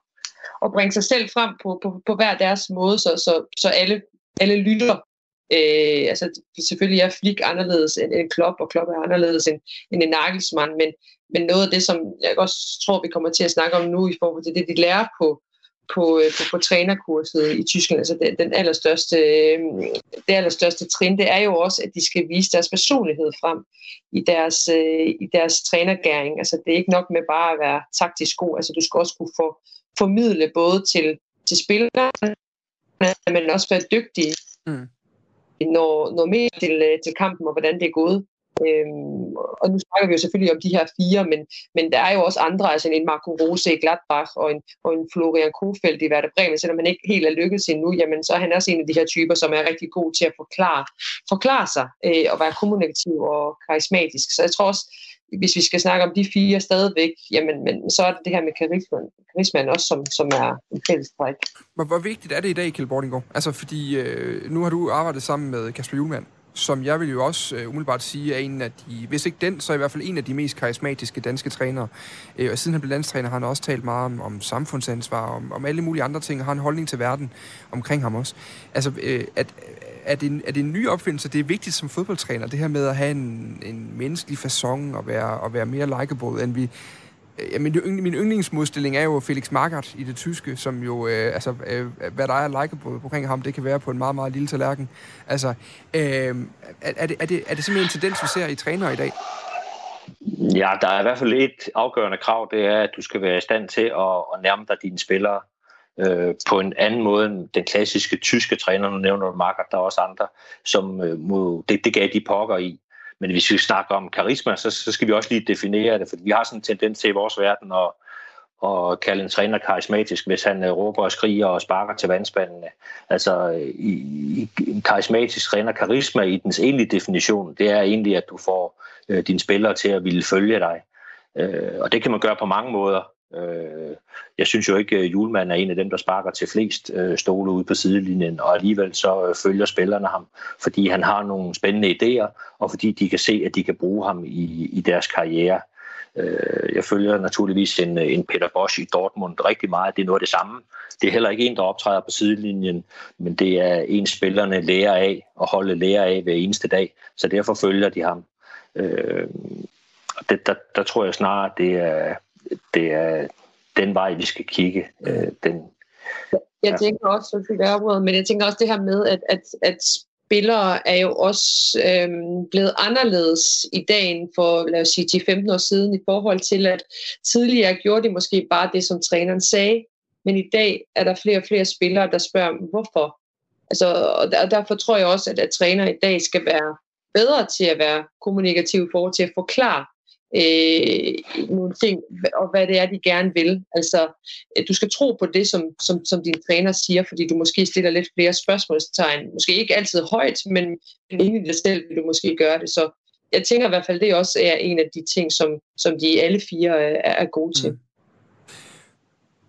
at bringe sig selv frem på, på, på hver deres måde, så, så, så alle, alle lytter. Øh, altså selvfølgelig er Flick anderledes end en Klopp, og Klopp er anderledes end, end en Nagelsmann, men, men noget af det, som jeg også tror, vi kommer til at snakke om nu i forhold til det, de lærer på, på, øh, på, på trænerkurset i Tyskland. Altså den, den allerstørste, øh, det allerstørste trin, det er jo også, at de skal vise deres personlighed frem i deres, øh, i deres trænergæring. Altså det er ikke nok med bare at være taktisk god. Altså du skal også kunne få, formidle både til, til spillerne, men også være dygtig, mm når, noget mere til, øh, til kampen og hvordan det er gået. Øhm, og nu snakker vi jo selvfølgelig om de her fire, men, men der er jo også andre, altså en Marco Rose i Gladbach og en, og en Florian Kofeld i Werder Bremen, selvom han ikke helt er lykkedes endnu, jamen så er han også en af de her typer, som er rigtig god til at forklare, forklare sig øh, og være kommunikativ og karismatisk. Så jeg tror også, hvis vi skal snakke om de fire stadigvæk, jamen, men så er det det her med karisman, karisman også, som, som er en fælles træk. Hvor, hvor vigtigt er det i dag, Kjell Bordinggaard? Altså, fordi øh, nu har du arbejdet sammen med Kasper Julemand, som jeg vil jo også øh, umiddelbart sige er en af de, hvis ikke den, så i hvert fald en af de mest karismatiske danske trænere. Øh, og siden han blev landstræner, har han også talt meget om, om samfundsansvar, om, om alle mulige andre ting, og har en holdning til verden omkring ham også. Altså, øh, at, er, det en, er det en ny opfindelse? Det er vigtigt som fodboldtræner, det her med at have en, en menneskelig façon og være, og være mere likeable, end vi Øh, ja, min, min yndlingsmodstilling er jo Felix Magath i det tyske, som jo, øh, altså, øh, hvad der er like på, omkring ham, det kan være på en meget, meget lille tallerken. Altså, øh, er, er, det, er, det, er det simpelthen en tendens, vi ser i trænere i dag? Ja, der er i hvert fald et afgørende krav, det er, at du skal være i stand til at, at nærme dig dine spillere øh, på en anden måde end den klassiske tyske træner, nu nævner du Magath, der er også andre, som øh, må, det, det gav de pokker i. Men hvis vi snakker om karisma, så, så skal vi også lige definere det, for vi har sådan en tendens til i vores verden at, at kalde en træner karismatisk, hvis han øh, råber og skriger og sparker til vandspandene. Altså i, i, en karismatisk træner, karisma i dens egentlige definition, det er egentlig, at du får øh, dine spillere til at ville følge dig. Øh, og det kan man gøre på mange måder. Øh, jeg synes jo ikke, at Julemand er en af dem, der sparker til flest øh, stole ude på sidelinjen, og alligevel så øh, følger spillerne ham, fordi han har nogle spændende idéer, og fordi de kan se, at de kan bruge ham i, i deres karriere. Øh, jeg følger naturligvis en, øh, en Peter Bosch i Dortmund rigtig meget. Det er noget af det samme. Det er heller ikke en, der optræder på sidelinjen, men det er en, spillerne lærer af og holde lærer af hver eneste dag. Så derfor følger de ham. Øh, det, der, der tror jeg snarere, det er, det er den vej, vi skal kigge. Øh, den, jeg ja. tænker også, at men jeg tænker også det her med, at, at, at spillere er jo også øhm, blevet anderledes i dagen for, lad os sige, 10-15 år siden i forhold til, at tidligere gjorde de måske bare det, som træneren sagde, men i dag er der flere og flere spillere, der spørger, hvorfor? Altså, og der, derfor tror jeg også, at, at træner i dag skal være bedre til at være kommunikativ i forhold til at forklare øh, nogle ting, og hvad det er, de gerne vil. Altså, øh, du skal tro på det, som, som, som din træner siger, fordi du måske stiller lidt flere spørgsmålstegn. Måske ikke altid højt, men inde i dig selv vil du måske gøre det. Så jeg tænker i hvert fald, det også er en af de ting, som, som de alle fire er, er gode til. Mm.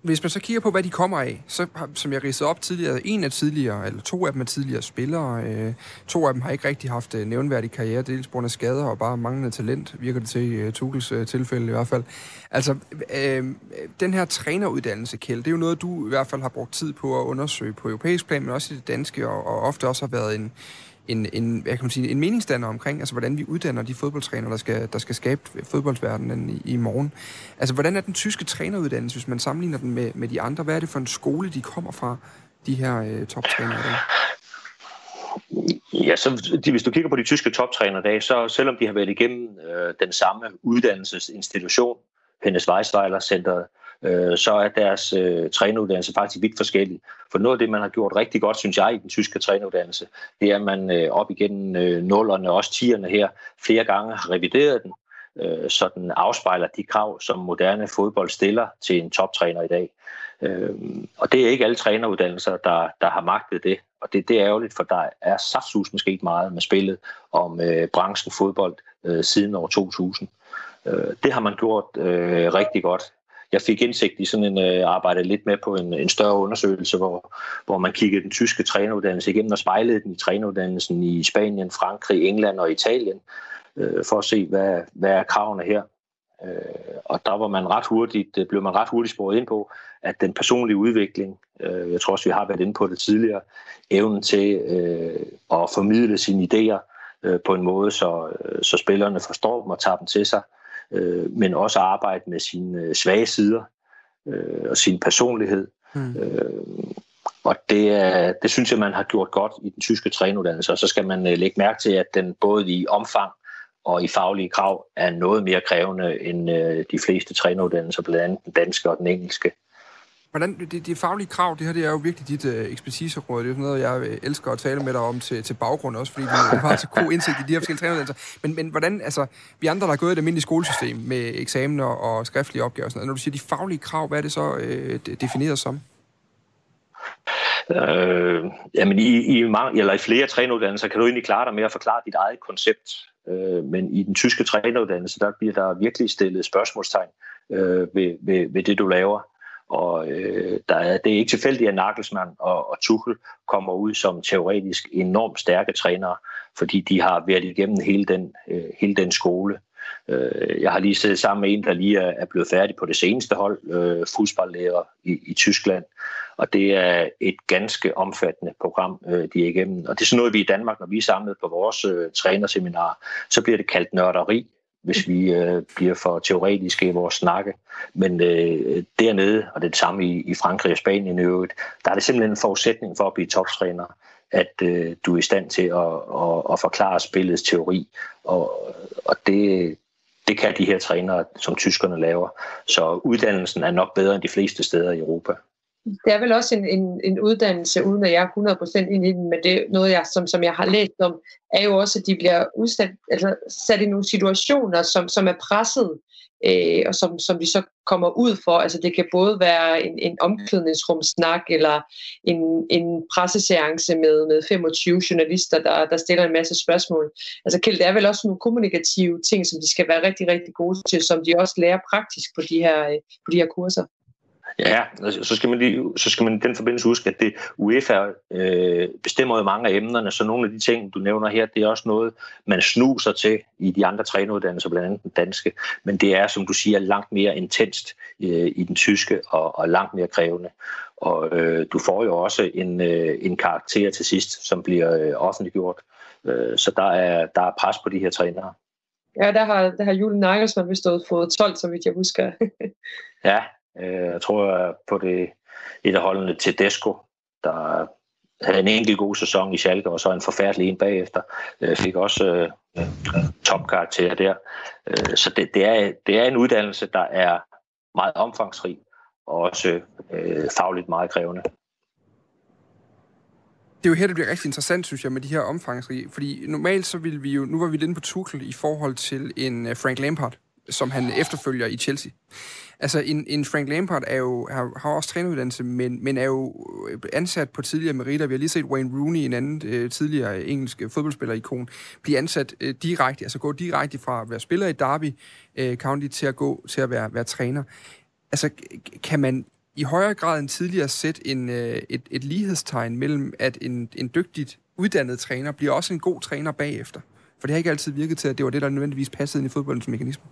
Hvis man så kigger på, hvad de kommer af, så som jeg ridsede op tidligere, en af tidligere, eller to af dem er tidligere spillere. Øh, to af dem har ikke rigtig haft øh, nævnværdig karriere, dels på grund af skader og bare manglende talent, virker det til i øh, Tukels øh, tilfælde i hvert fald. Altså, øh, den her træneruddannelse, Kjeld, det er jo noget, du i hvert fald har brugt tid på at undersøge på europæisk plan, men også i det danske, og, og ofte også har været en, en, en, hvad kan man sige, en meningsdanner omkring, altså hvordan vi uddanner de fodboldtrænere, der skal, der skal skabe fodboldsverdenen i, i morgen. Altså hvordan er den tyske træneruddannelse, hvis man sammenligner den med, med de andre? Hvad er det for en skole, de kommer fra, de her øh, toptrænere der? Ja, så de, hvis du kigger på de tyske toptrænere i dag, så selvom de har været igennem øh, den samme uddannelsesinstitution, Hennes Weisweiler Center, øh, så er deres øh, træneruddannelse faktisk vidt forskellig. For noget af det, man har gjort rigtig godt, synes jeg, i den tyske træneruddannelse, det er, at man øh, op igennem øh, nullerne og også tierne her flere gange har revideret den, øh, så den afspejler de krav, som moderne fodbold stiller til en toptræner i dag. Øh, og det er ikke alle træneruddannelser, der, der har magtet det. Og det, det er ærgerligt, for der er saftsus sket meget med spillet om øh, branchen fodbold øh, siden år 2000. Øh, det har man gjort øh, rigtig godt. Jeg fik indsigt i sådan en øh, arbejde lidt med på en, en større undersøgelse, hvor, hvor man kiggede den tyske træneruddannelse igennem og spejlede den i træneruddannelsen i Spanien, Frankrig, England og Italien, øh, for at se, hvad, hvad er kravene her. Øh, og der var man ret hurtigt, øh, blev man ret hurtigt sporet ind på, at den personlige udvikling, øh, jeg tror også, vi har været inde på det tidligere, evnen til øh, at formidle sine idéer øh, på en måde, så, øh, så spillerne forstår dem og tager dem til sig, øh, men også arbejde med sine øh, svage sider øh, og sin personlighed. Mm. Øh, og det, er, det synes jeg, man har gjort godt i den tyske trænuddannelse, og så skal man øh, lægge mærke til, at den både i omfang og i faglige krav er noget mere krævende end øh, de fleste træneruddannelser, blandt andet den danske og den engelske. Hvordan, det, det faglige krav, det her det er jo virkelig dit øh, ekspertiseråd. Det er sådan noget, jeg øh, elsker at tale med dig om til, til baggrund også, fordi vi har så god indsigt i de her forskellige træneruddannelser. Men, men hvordan, altså, vi andre, der har gået i det almindelige skolesystem med eksamener og skriftlige opgaver og sådan noget, når du siger de faglige krav, hvad er det så øh, defineret som? Øh, jamen i, i, mange, eller i flere træneruddannelser kan du egentlig klare dig med at forklare dit eget koncept. Øh, men i den tyske træneruddannelse, der bliver der virkelig stillet spørgsmålstegn øh, ved, ved, ved det, du laver. Og øh, der er, det er ikke tilfældigt, at Nagelsmann og, og Tuchel kommer ud som teoretisk enormt stærke trænere, fordi de har været igennem hele den, øh, hele den skole. Øh, jeg har lige siddet sammen med en, der lige er, er blevet færdig på det seneste hold, øh, fodboldlærer i, i Tyskland, og det er et ganske omfattende program, øh, de er igennem. Og det er sådan noget, vi i Danmark, når vi er samlet på vores øh, trænerseminar, så bliver det kaldt nørderi, hvis vi øh, bliver for teoretiske i vores snakke. Men øh, dernede, og det er det samme i, i Frankrig og Spanien i øvrigt, der er det simpelthen en forudsætning for at blive toptræner, at øh, du er i stand til at, at, at forklare spillets teori. Og, og det, det kan de her trænere, som tyskerne laver. Så uddannelsen er nok bedre end de fleste steder i Europa det er vel også en, en, en uddannelse, uden at jeg er 100% ind i den, men det er noget, jeg, som, som jeg har læst om, er jo også, at de bliver udsat, altså, sat i nogle situationer, som, som er presset, øh, og som, som de så kommer ud for. Altså det kan både være en, en omklædningsrumsnak, eller en, en presseseance med, med 25 journalister, der, der stiller en masse spørgsmål. Altså Kjeld, det er vel også nogle kommunikative ting, som de skal være rigtig, rigtig gode til, som de også lærer praktisk på de her, øh, på de her kurser. Ja, altså, så skal man, lige, så skal man i den forbindelse huske, at det UEFA øh, bestemmer jo mange af emnerne, så nogle af de ting, du nævner her, det er også noget, man snuser til i de andre træneruddannelser, blandt andet den danske, men det er, som du siger, langt mere intenst øh, i den tyske og, og langt mere krævende. Og øh, du får jo også en, øh, en karakter til sidst, som bliver øh, offentliggjort, øh, så der er, der er pres på de her trænere. Ja, der har, der har Julen Nagelsmann vist stået fået 12, så vidt jeg husker. ja, Øh, jeg tror på det et af holdene til Desco, der havde en enkelt god sæson i Schalke, og så en forfærdelig en bagefter. Øh, fik også øh, topkarakter der. Øh, så det, det, er, det er en uddannelse, der er meget omfangsrig, og også øh, fagligt meget krævende. Det er jo her, det bliver rigtig interessant, synes jeg, med de her omfangsrige. Fordi normalt så ville vi jo, nu var vi inde på Tuchel i forhold til en øh, Frank Lampard, som han efterfølger i Chelsea. Altså, en, en Frank Lampard er jo, har, har også træneruddannelse, men, men er jo øh, ansat på tidligere meritter. Vi har lige set Wayne Rooney, en anden øh, tidligere engelsk øh, fodboldspiller-ikon, blive ansat øh, direkte, altså gå direkte fra at være spiller i Derby øh, County til at gå til at være, være træner. Altså, kan man i højere grad end tidligere sætte en, øh, et, et lighedstegn mellem, at en, en dygtigt uddannet træner bliver også en god træner bagefter? For det har ikke altid virket til, at det var det, der nødvendigvis passede ind i fodboldens mekanismer.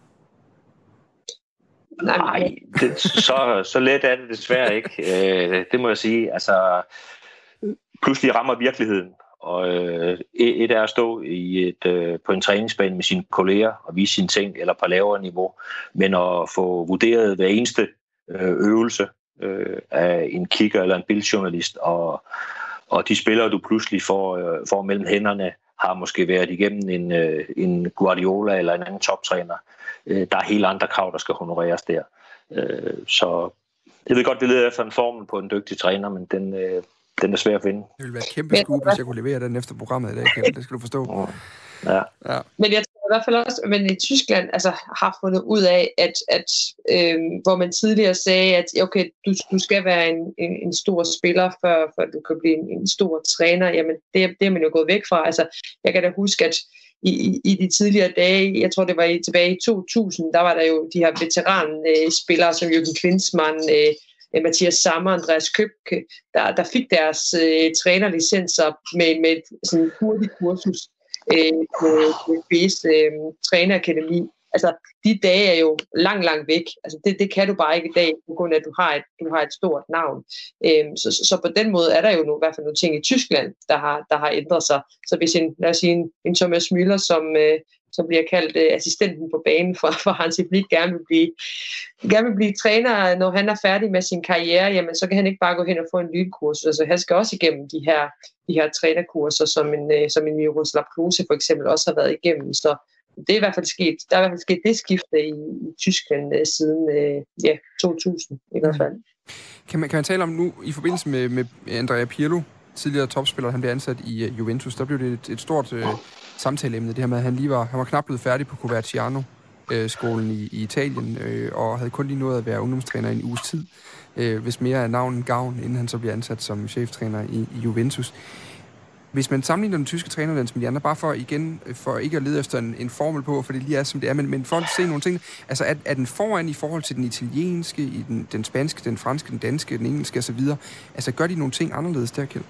Nej, det, så, så let er det desværre ikke. Øh, det må jeg sige. Altså, pludselig rammer virkeligheden, Og øh, et er at stå i et, øh, på en træningsbane med sine kolleger og vise sine ting, eller på lavere niveau, men at få vurderet hver eneste øh, øvelse øh, af en kigger eller en bildjournalist, og, og de spillere, du pludselig får, øh, får mellem hænderne, har måske været igennem en, øh, en Guardiola eller en anden toptræner. Øh, der er helt andre krav, der skal honoreres der. Øh, så jeg ved godt, det leder efter en formel på en dygtig træner, men den, den er svær at finde. Det ville være et kæmpe skub, hvis jeg kunne levere den efter programmet i dag, Kjeld. Det skal du forstå. Ja. ja. Men jeg tror i hvert fald også, men i Tyskland altså, har fundet ud af, at, at øh, hvor man tidligere sagde, at okay, du, du skal være en, en, en stor spiller, før, før du kan blive en, en stor træner, jamen det, det er man jo gået væk fra. Altså, jeg kan da huske, at i, i, i de tidligere dage, jeg tror det var i, tilbage i 2000, der var der jo de her veteranspillere, som Jürgen Klinsmann, øh, Mathias Sammer og Andreas Købke, der, der fik deres øh, trænerlicenser med, med sådan en hurtig kursus øh, på, på FB's øh, trænerakademi. Altså, de dage er jo langt, langt væk. Altså, det, det kan du bare ikke i dag, på grund af, at du har et, du har et stort navn. Øhm, så, så, så, på den måde er der jo nu, i hvert fald nogle ting i Tyskland, der har, der har ændret sig. Så hvis en, lad os sige, en, en Thomas Müller, som, øh, som bliver kaldt øh, assistenten på banen for, for Hansi Flick, gerne vil, blive, gerne vil blive træner, når han er færdig med sin karriere, jamen så kan han ikke bare gå hen og få en lynkurs. Altså han skal også igennem de her, de her trænerkurser, som en, øh, som en Miroslav Klose for eksempel også har været igennem. Så det er i hvert fald sket, der er i hvert fald sket det skifte i, i Tyskland øh, siden øh, ja, 2000 i hvert fald. Mm. Kan man, kan man tale om nu, i forbindelse med, med Andrea Pirlo, tidligere topspiller, han blev ansat i øh, Juventus, der blev det et, et stort øh, samtaleemne, det her med, at han lige var, han var knap blevet færdig på Coverciano, øh, skolen i, i Italien, øh, og havde kun lige nået at være ungdomstræner i en uges tid, øh, hvis mere er navnen gavn, inden han så bliver ansat som cheftræner i, i Juventus. Hvis man sammenligner den tyske trænerlands med de andre, bare for igen, for ikke at lede efter en, en formel på, for det lige er, som det er, men, men for at se nogle ting, altså er, er den foran i forhold til den italienske, i den, den spanske, den franske, den danske, den engelske osv., altså gør de nogle ting anderledes der, Kjell?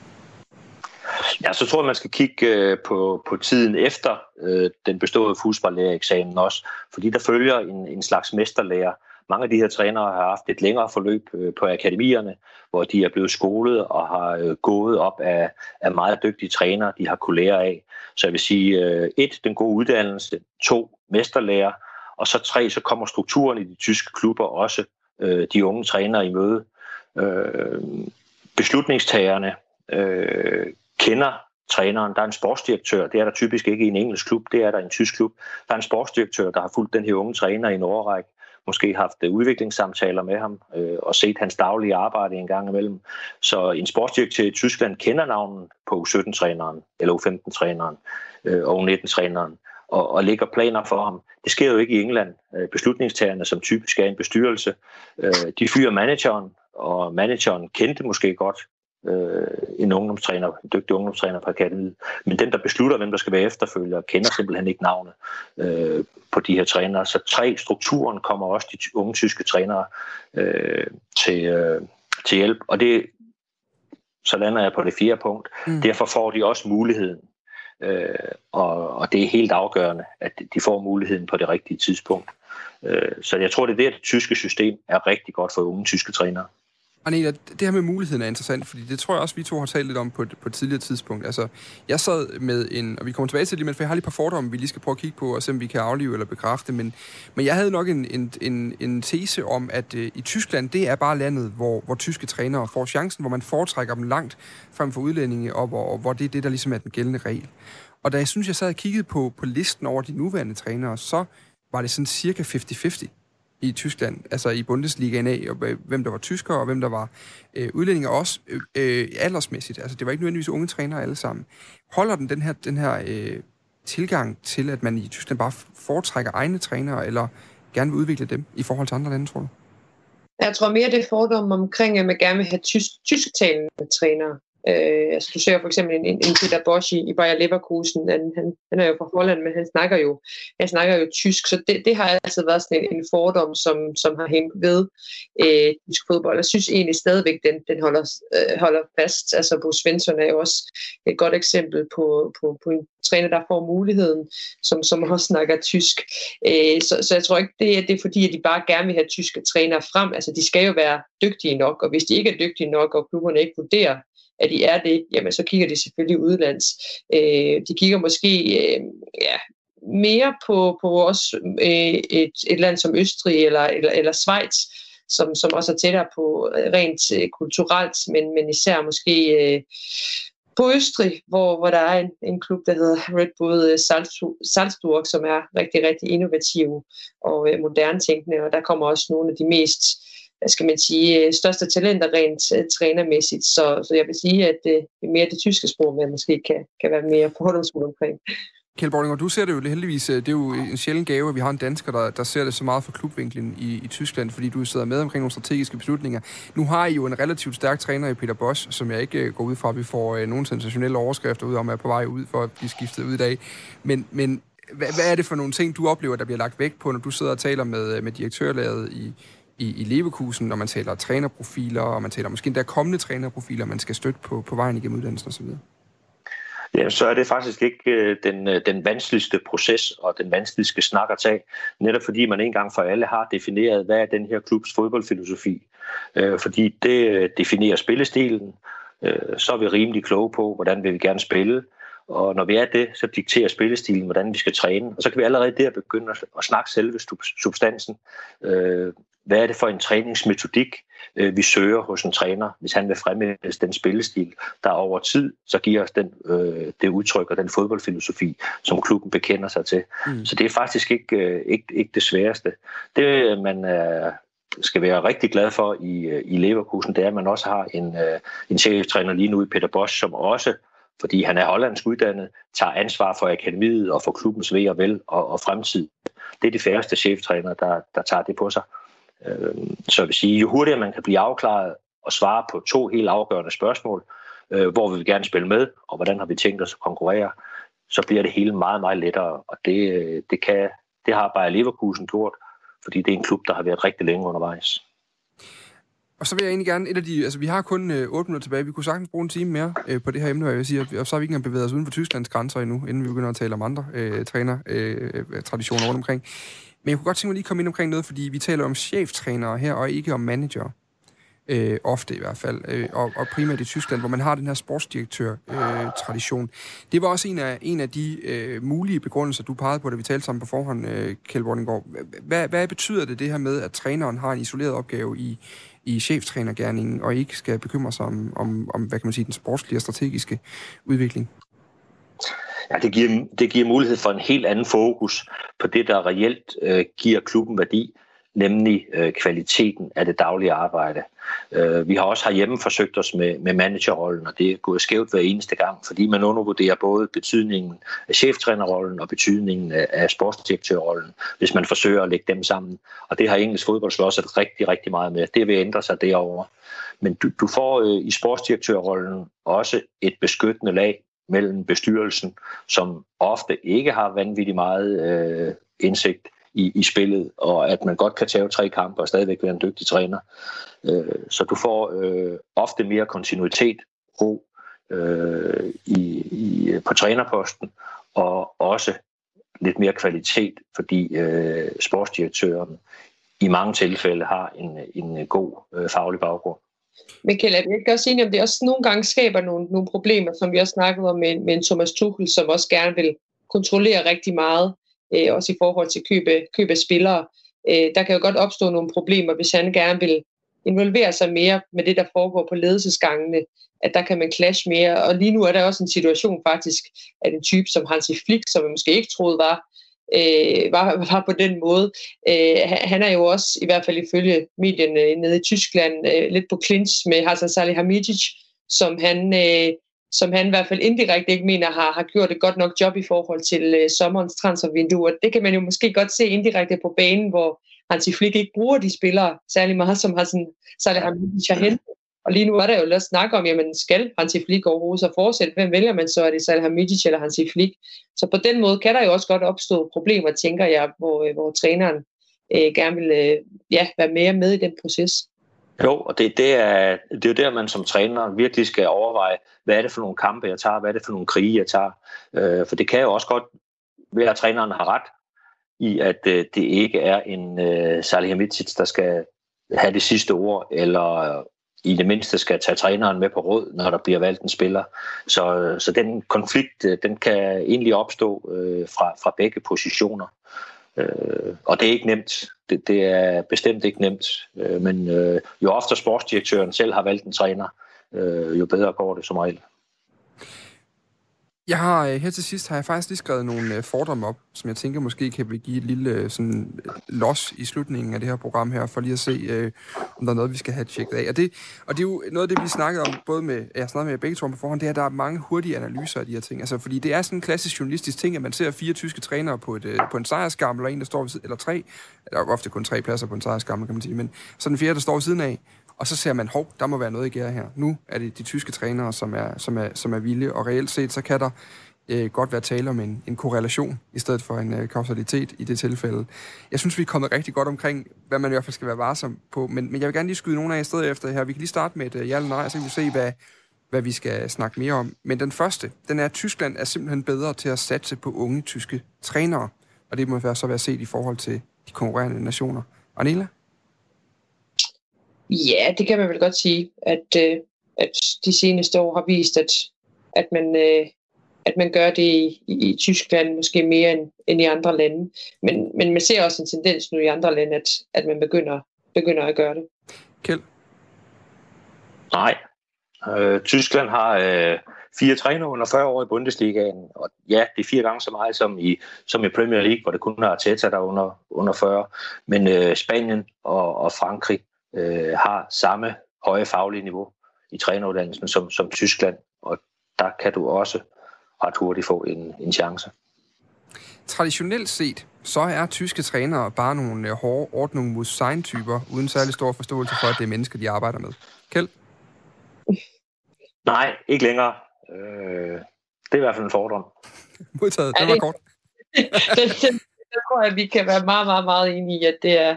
Ja, så tror jeg, man skal kigge øh, på, på tiden efter øh, den beståede fodboldlærereksamen også, fordi der følger en, en slags mesterlærer. Mange af de her trænere har haft et længere forløb øh, på akademierne, hvor de er blevet skolet og har øh, gået op af, af meget dygtige trænere, de har kunne lære af. Så jeg vil sige, øh, et, den gode uddannelse, to, mesterlærer, og så tre, så kommer strukturen i de tyske klubber også øh, de unge trænere i møde. Øh, beslutningstagerne, øh, kender træneren. Der er en sportsdirektør, det er der typisk ikke i en engelsk klub, det er der i en tysk klub. Der er en sportsdirektør, der har fulgt den her unge træner i en overrække, måske haft øh, udviklingssamtaler med ham øh, og set hans daglige arbejde en gang imellem. Så en sportsdirektør i Tyskland kender navnen på U17-træneren, eller U15-træneren øh, og U19-træneren, og, og lægger planer for ham. Det sker jo ikke i England. Øh, beslutningstagerne, som typisk er en bestyrelse, øh, de fyrer manageren, og manageren kendte måske godt øh, en ungdomstræner, en dygtig ungdomstræner fra akademiet. Men den, der beslutter, hvem der skal være efterfølger, kender simpelthen ikke navnet øh, på de her trænere. Så tre, strukturen kommer også de unge tyske trænere øh, til, øh, til hjælp. Og det, så lander jeg på det fjerde punkt. Mm. Derfor får de også muligheden. Øh, og, og det er helt afgørende, at de får muligheden på det rigtige tidspunkt. Øh, så jeg tror, det er det, at det tyske system er rigtig godt for unge tyske trænere. Anela, det her med muligheden er interessant, fordi det tror jeg også, vi to har talt lidt om på et, på et tidligere tidspunkt. Altså, jeg sad med en, og vi kommer tilbage til det, men for jeg har lige et par fordomme, vi lige skal prøve at kigge på, og se om vi kan aflive eller bekræfte, men, men jeg havde nok en, en, en, en tese om, at øh, i Tyskland, det er bare landet, hvor, hvor tyske trænere får chancen, hvor man foretrækker dem langt frem for udlændinge, og hvor, og hvor det er det, der ligesom er den gældende regel. Og da jeg synes, jeg sad og kiggede på, på listen over de nuværende trænere, så var det sådan cirka 50-50 i Tyskland, altså i Bundesligaen af, og hvem der var tyskere, og hvem der var øh, udlændinge, også øh, øh, aldersmæssigt. Altså det var ikke nødvendigvis unge trænere alle sammen. Holder den den her, den her øh, tilgang til, at man i Tyskland bare foretrækker egne trænere, eller gerne vil udvikle dem i forhold til andre lande, tror du? Jeg tror mere, det er fordom omkring, at man gerne vil have tysk, tysktalende trænere. Øh, altså, du ser for eksempel en, en Peter Bosch i, i Bayer Leverkusen, han, han, han er jo fra Holland, men han snakker jo, han snakker jo tysk, så det, det har altid været sådan en, en fordom, som, som har hængt ved øh, tysk fodbold. Jeg synes egentlig stadigvæk, den, den holder, øh, holder fast. Altså, Bo Svensson er jo også et godt eksempel på, på, på en træner, der får muligheden, som, som også snakker tysk. Øh, så, så jeg tror ikke, det er, det er fordi, at de bare gerne vil have tyske trænere frem. Altså, de skal jo være dygtige nok, og hvis de ikke er dygtige nok, og klubberne ikke vurderer, at de er det, jamen så kigger de selvfølgelig udlands. Øh, de kigger måske øh, ja, mere på, på også øh, et, et land som Østrig eller, eller, eller Schweiz, som, som også er tættere på øh, rent øh, kulturelt, men, men især måske øh, på Østrig, hvor, hvor der er en, en klub, der hedder Red Bull øh, Salzburg, som er rigtig, rigtig innovativ og øh, moderne tænkende, og der kommer også nogle af de mest hvad skal man sige, øh, største talenter rent øh, trænermæssigt. Så, så jeg vil sige, at øh, det er mere det tyske sprog, man måske kan, kan være mere fordomsfuld omkring. Kjeld Bordinger, du ser det jo heldigvis, det er jo en sjælden gave, at vi har en dansker, der, der ser det så meget fra klubvinklen i, i Tyskland, fordi du sidder med omkring nogle strategiske beslutninger. Nu har I jo en relativt stærk træner i Peter Bosch, som jeg ikke går ud fra, at vi får uh, nogle sensationelle overskrifter ud om, at på vej ud for at blive skiftet ud i dag. Men, men hvad, hvad er det for nogle ting, du oplever, der bliver lagt vægt på, når du sidder og taler med, med direktørlaget i, i, i Leverkusen, når man taler trænerprofiler, og man taler måske endda kommende trænerprofiler, man skal støtte på, på vejen igennem uddannelsen osv.? Ja, så er det faktisk ikke øh, den, øh, den vanskeligste proces og den vanskeligste snak at tage, netop fordi man en gang for alle har defineret, hvad er den her klubs fodboldfilosofi. Øh, fordi det øh, definerer spillestilen, øh, så er vi rimelig kloge på, hvordan vil vi gerne spille, og når vi er det, så dikterer spillestilen, hvordan vi skal træne. Og så kan vi allerede der begynde at snakke selve substansen. Øh, hvad er det for en træningsmetodik, øh, vi søger hos en træner, hvis han vil fremme den spillestil, der over tid så giver os den, øh, det udtryk og den fodboldfilosofi, som klubben bekender sig til. Mm. Så det er faktisk ikke, øh, ikke, ikke det sværeste. Det, man er, skal være rigtig glad for i, øh, i Leverkusen, det er, at man også har en, øh, en cheftræner lige nu i Peter Bosch, som også fordi han er hollandsk uddannet, tager ansvar for akademiet og for klubbens ved og vel og, og fremtid. Det er de færreste cheftræner, der, der tager det på sig. Øh, så jeg vil sige, jo hurtigere man kan blive afklaret og svare på to helt afgørende spørgsmål, øh, hvor vil vi gerne spille med, og hvordan har vi tænkt os at konkurrere, så bliver det hele meget, meget lettere. Og det, øh, det, kan, det har bare Leverkusen gjort, fordi det er en klub, der har været rigtig længe undervejs. Og så vil jeg egentlig gerne, et af de, altså vi har kun øh, 8 minutter tilbage, vi kunne sagtens bruge en time mere øh, på det her emne, og jeg vil sige, og så har vi ikke engang bevæget os uden for Tysklands grænser endnu, inden vi begynder at tale om andre øh, træner, øh, traditioner rundt omkring. Men jeg kunne godt tænke mig lige at komme ind omkring noget, fordi vi taler om cheftrænere her, og ikke om manager. Øh, ofte i hvert fald, øh, og, og primært i Tyskland, hvor man har den her sportsdirektør-tradition. Øh, det var også en af, en af de øh, mulige begrundelser, du pegede på, da vi talte sammen på forhånd, øh, Kjeld Vordinggaard. Hvad, hvad betyder det, det her med, at træneren har en isoleret opgave i, i cheftrænergærningen, og ikke skal bekymre sig om, om, om hvad kan man sige, den sportslige og strategiske udvikling? Ja, det giver, det giver mulighed for en helt anden fokus på det, der reelt øh, giver klubben værdi, nemlig øh, kvaliteten af det daglige arbejde. Øh, vi har også herhjemme forsøgt os med, med managerrollen, og det er gået skævt hver eneste gang, fordi man undervurderer både betydningen af cheftrænerrollen og betydningen af, af sportsdirektørrollen, hvis man forsøger at lægge dem sammen. Og det har engelsk fodbold slået rigtig, rigtig meget med. Det vil ændre sig derovre. Men du, du får øh, i sportsdirektørrollen også et beskyttende lag, mellem bestyrelsen, som ofte ikke har vanvittigt meget øh, indsigt i, i spillet, og at man godt kan tage tre kampe og stadigvæk være en dygtig træner. Øh, så du får øh, ofte mere kontinuitet, ro øh, i, i, på trænerposten, og også lidt mere kvalitet, fordi øh, sportsdirektøren i mange tilfælde har en, en god øh, faglig baggrund. Michael, er vi ikke også enige om, det også nogle gange skaber nogle, nogle problemer, som vi også snakkede om med, med en Thomas Tuchel, som også gerne vil kontrollere rigtig meget, øh, også i forhold til købe, købe spillere. Øh, der kan jo godt opstå nogle problemer, hvis han gerne vil involvere sig mere med det, der foregår på ledelsesgangene, at der kan man clash mere. Og lige nu er der også en situation faktisk, at en type som Hansi Flick, som vi måske ikke troede var, øh, var, var på den måde. Øh, han er jo også, i hvert fald ifølge medierne nede i Tyskland, øh, lidt på clinch med Hassan Salihamidzic, som han, øh, som han i hvert fald indirekte ikke mener har, har gjort et godt nok job i forhold til øh, sommerens transfervindue. Og det kan man jo måske godt se indirekte på banen, hvor Hansi Flick ikke bruger de spillere særlig meget, som Hassan Salihamidzic har hentet. Og lige nu er der jo lidt snak om, jamen skal Hansi Flick overhovedet så fortsætte? Hvem vælger man så? Er det Salihamidzic eller Hansi Flick? Så på den måde kan der jo også godt opstå problemer, tænker jeg, hvor, øh, hvor træneren øh, gerne vil øh, ja, være mere med i den proces. Jo, og det, det, er, det er jo der, man som træner virkelig skal overveje, hvad er det for nogle kampe, jeg tager, hvad er det for nogle krige, jeg tager. Øh, for det kan jo også godt være, at træneren har ret i, at øh, det ikke er en øh, Salihamidzic, der skal have det sidste ord, eller i det mindste skal tage træneren med på råd, når der bliver valgt en spiller. Så, så den konflikt, øh, den kan egentlig opstå øh, fra, fra begge positioner. Øh, og det er ikke nemt. Det, det er bestemt ikke nemt. Øh, men øh, jo oftere sportsdirektøren selv har valgt en træner, øh, jo bedre går det som regel. Jeg har øh, her til sidst har jeg faktisk lige skrevet nogle øh, fordomme op, som jeg tænker måske kan vi give et lille øh, sådan los i slutningen af det her program her, for lige at se, øh, om der er noget, vi skal have tjekket af. Og det, og det er jo noget af det, vi snakkede om, både med, jeg snakkede med begge to på forhånd, det er, at der er mange hurtige analyser af de her ting. Altså, fordi det er sådan en klassisk journalistisk ting, at man ser fire tyske trænere på, et, på en sejrskammel, eller en, der står ved siden, eller tre, der er ofte kun tre pladser på en sejrskammel, kan man sige, men så den fjerde, der står ved siden af, og så ser man, hov, der må være noget i gære her. Nu er det de tyske trænere, som er, som er, som er vilde, og reelt set, så kan der øh, godt være tale om en, en korrelation, i stedet for en øh, kausalitet i det tilfælde. Jeg synes, vi er kommet rigtig godt omkring, hvad man i hvert fald skal være varsom på, men, men jeg vil gerne lige skyde nogle af jer stedet efter her. Vi kan lige starte med et øh, ja eller nej, så kan vi se, hvad, hvad vi skal snakke mere om. Men den første, den er, at Tyskland er simpelthen bedre til at satse på unge tyske trænere, og det må så være set i forhold til de konkurrerende nationer. Anela? Ja, det kan man vel godt sige, at, øh, at de seneste år har vist, at, at, man, øh, at man gør det i, i, i Tyskland måske mere end, end i andre lande. Men, men man ser også en tendens nu i andre lande, at, at man begynder, begynder at gøre det. Kjeld? Nej. Øh, Tyskland har øh, fire træner under 40 år i Bundesligaen, og ja, det er fire gange så meget som i, som i Premier League, hvor det kun er Arteta, der er under, under 40. Men øh, Spanien og, og Frankrig øh, har samme høje faglige niveau i træneruddannelsen som, som Tyskland, og der kan du også ret hurtigt få en, en chance. Traditionelt set, så er tyske trænere bare nogle øh, hårde ordnung mod sign typer uden særlig stor forståelse for, at det er mennesker, de arbejder med. Kjeld? Nej, ikke længere. Øh, det er i hvert fald en fordom. (laughs) Modtaget, det var kort. det, (laughs) det, det tror jeg, vi kan være meget, meget, meget enige i, at det er,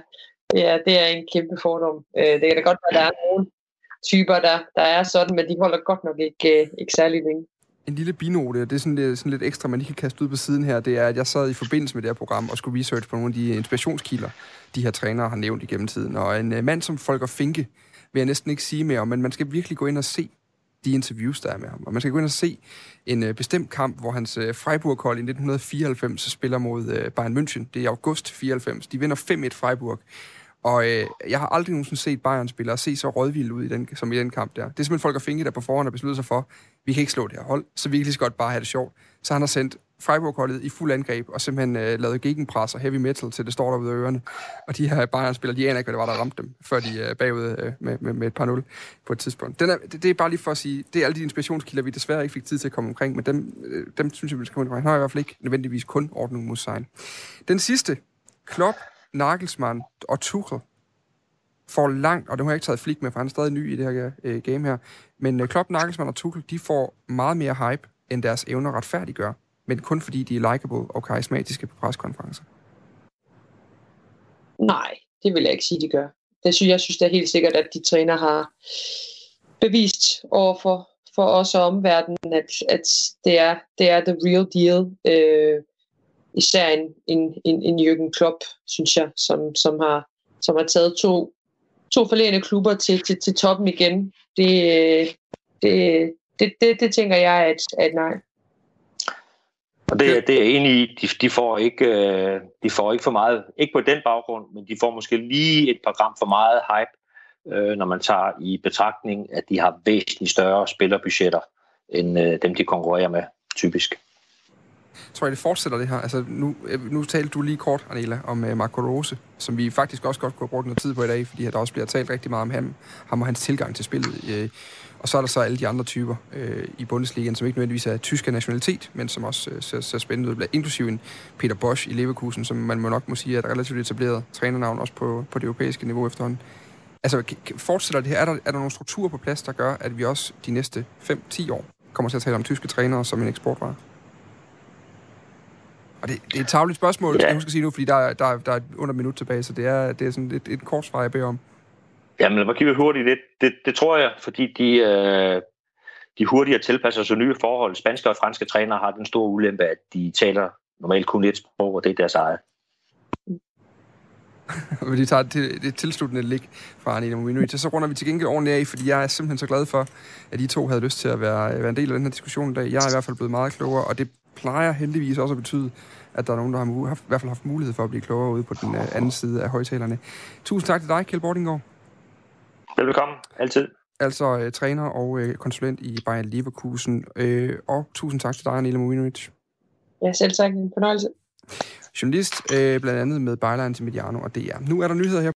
Ja, det er en kæmpe fordom. Øh, det kan da godt være, at der er nogle typer, der, der er sådan, men de holder godt nok ikke, øh, ikke særlig længe. En lille binote, det er sådan lidt, sådan lidt ekstra, man lige kan kaste ud på siden her, det er, at jeg sad i forbindelse med det her program og skulle research på nogle af de inspirationskilder, de her trænere har nævnt igennem tiden. Og en øh, mand som Folker Finke vil jeg næsten ikke sige mere om, men man skal virkelig gå ind og se de interviews, der er med ham. Og man skal gå ind og se en øh, bestemt kamp, hvor hans øh, Freiburg-hold i 1994 spiller mod øh, Bayern München. Det er i august 94. De vinder 5-1 Freiburg. Og øh, jeg har aldrig nogensinde set Bayern-spillere se så rådvilde ud i den, som i den kamp der. Det er simpelthen folk at finde, der på forhånd har besluttet sig for, vi kan ikke slå det her hold, så vi kan lige så godt bare have det sjovt. Så han har sendt Freiburg-holdet i fuld angreb, og simpelthen øh, lavet gegenpres og heavy metal, til det står derude af ørerne. Og de her Bayern-spillere, de aner ikke, hvad det var, der ramte dem, før de er øh, bagud øh, med, med, med et par nul på et tidspunkt. Den er, det, det, er bare lige for at sige, det er alle de inspirationskilder, vi desværre ikke fik tid til at komme omkring, men dem, øh, dem synes jeg, vi skal komme omkring. Han har i hvert fald ikke nødvendigvis kun ordning mod sejl. Den sidste, Klopp, Nagelsmann og Tuchel får langt, og det har jeg ikke taget flik med, for han er stadig ny i det her øh, game her, men øh, Klopp, Nagelsmann og Tuchel, de får meget mere hype, end deres evner retfærdiggør, men kun fordi de er likable og karismatiske på preskonferencer. Nej, det vil jeg ikke sige, de gør. Det synes, jeg synes det er helt sikkert, at de træner har bevist over for, for os og omverdenen, at, at det, er, det er the real deal. Øh, især en, en, en, en Jürgen Klopp, synes jeg, som, som, har, som har taget to to forlærende klubber til, til, til toppen igen, det, det, det, det, det tænker jeg at, at nej. Og det, det er jeg enig i. De, de, får ikke, øh, de får ikke for meget, ikke på den baggrund, men de får måske lige et par gram for meget hype, øh, når man tager i betragtning, at de har væsentligt større spillerbudgetter, end øh, dem, de konkurrerer med, typisk tror jeg, det fortsætter det her. Altså, nu, øh, nu talte du lige kort, Anela, om uh, Marco Rose, som vi faktisk også godt kunne have brugt noget tid på i dag, fordi der også bliver talt rigtig meget om ham, ham og hans tilgang til spillet. Uh, og så er der så alle de andre typer uh, i Bundesligaen, som ikke nødvendigvis er tysk nationalitet, men som også uh, ser, ser spændende ud. Inklusive en Peter Bosch i Leverkusen, som man må nok må sige er et relativt etableret trænernavn også på, på det europæiske niveau efterhånden. Altså, fortsætter det her? Er der, er der nogle strukturer på plads, der gør, at vi også de næste 5-10 år kommer til at tale om tyske trænere som en eksportvare? Og det, det er et tavligt spørgsmål, ja. skal jeg huske at sige nu, fordi der, der, der er under et minut tilbage, så det er, det er sådan et, et kort svar, jeg beder om. Jamen, lad mig kigge hurtigt. Det, det, det tror jeg, fordi de, øh, de hurtigere tilpasser sig nye forhold. Spanske og franske trænere har den store ulempe, at de taler normalt kun et sprog, og det er deres eget. (laughs) vi tager det, det tilsluttende lig fra Anina Mominovic. Så runder vi til gengæld ordentligt af, fordi jeg er simpelthen så glad for, at I to havde lyst til at være, være en del af den her diskussion i dag. Jeg er i hvert fald blevet meget klogere, og det plejer heldigvis også at betyde, at der er nogen, der har haft, i hvert fald haft mulighed for at blive klogere ude på den uh, anden side af højtalerne. Tusind tak til dig, Kjeld Bordinggaard. Velkommen. Altid. Altså uh, træner og uh, konsulent i Bayern Leverkusen. Uh, og tusind tak til dig, Anila Mominovic. Ja, selv tak. En fornøjelse. Journalist, uh, blandt andet med Bejleren til Mediano og DR. Nu er der nyheder her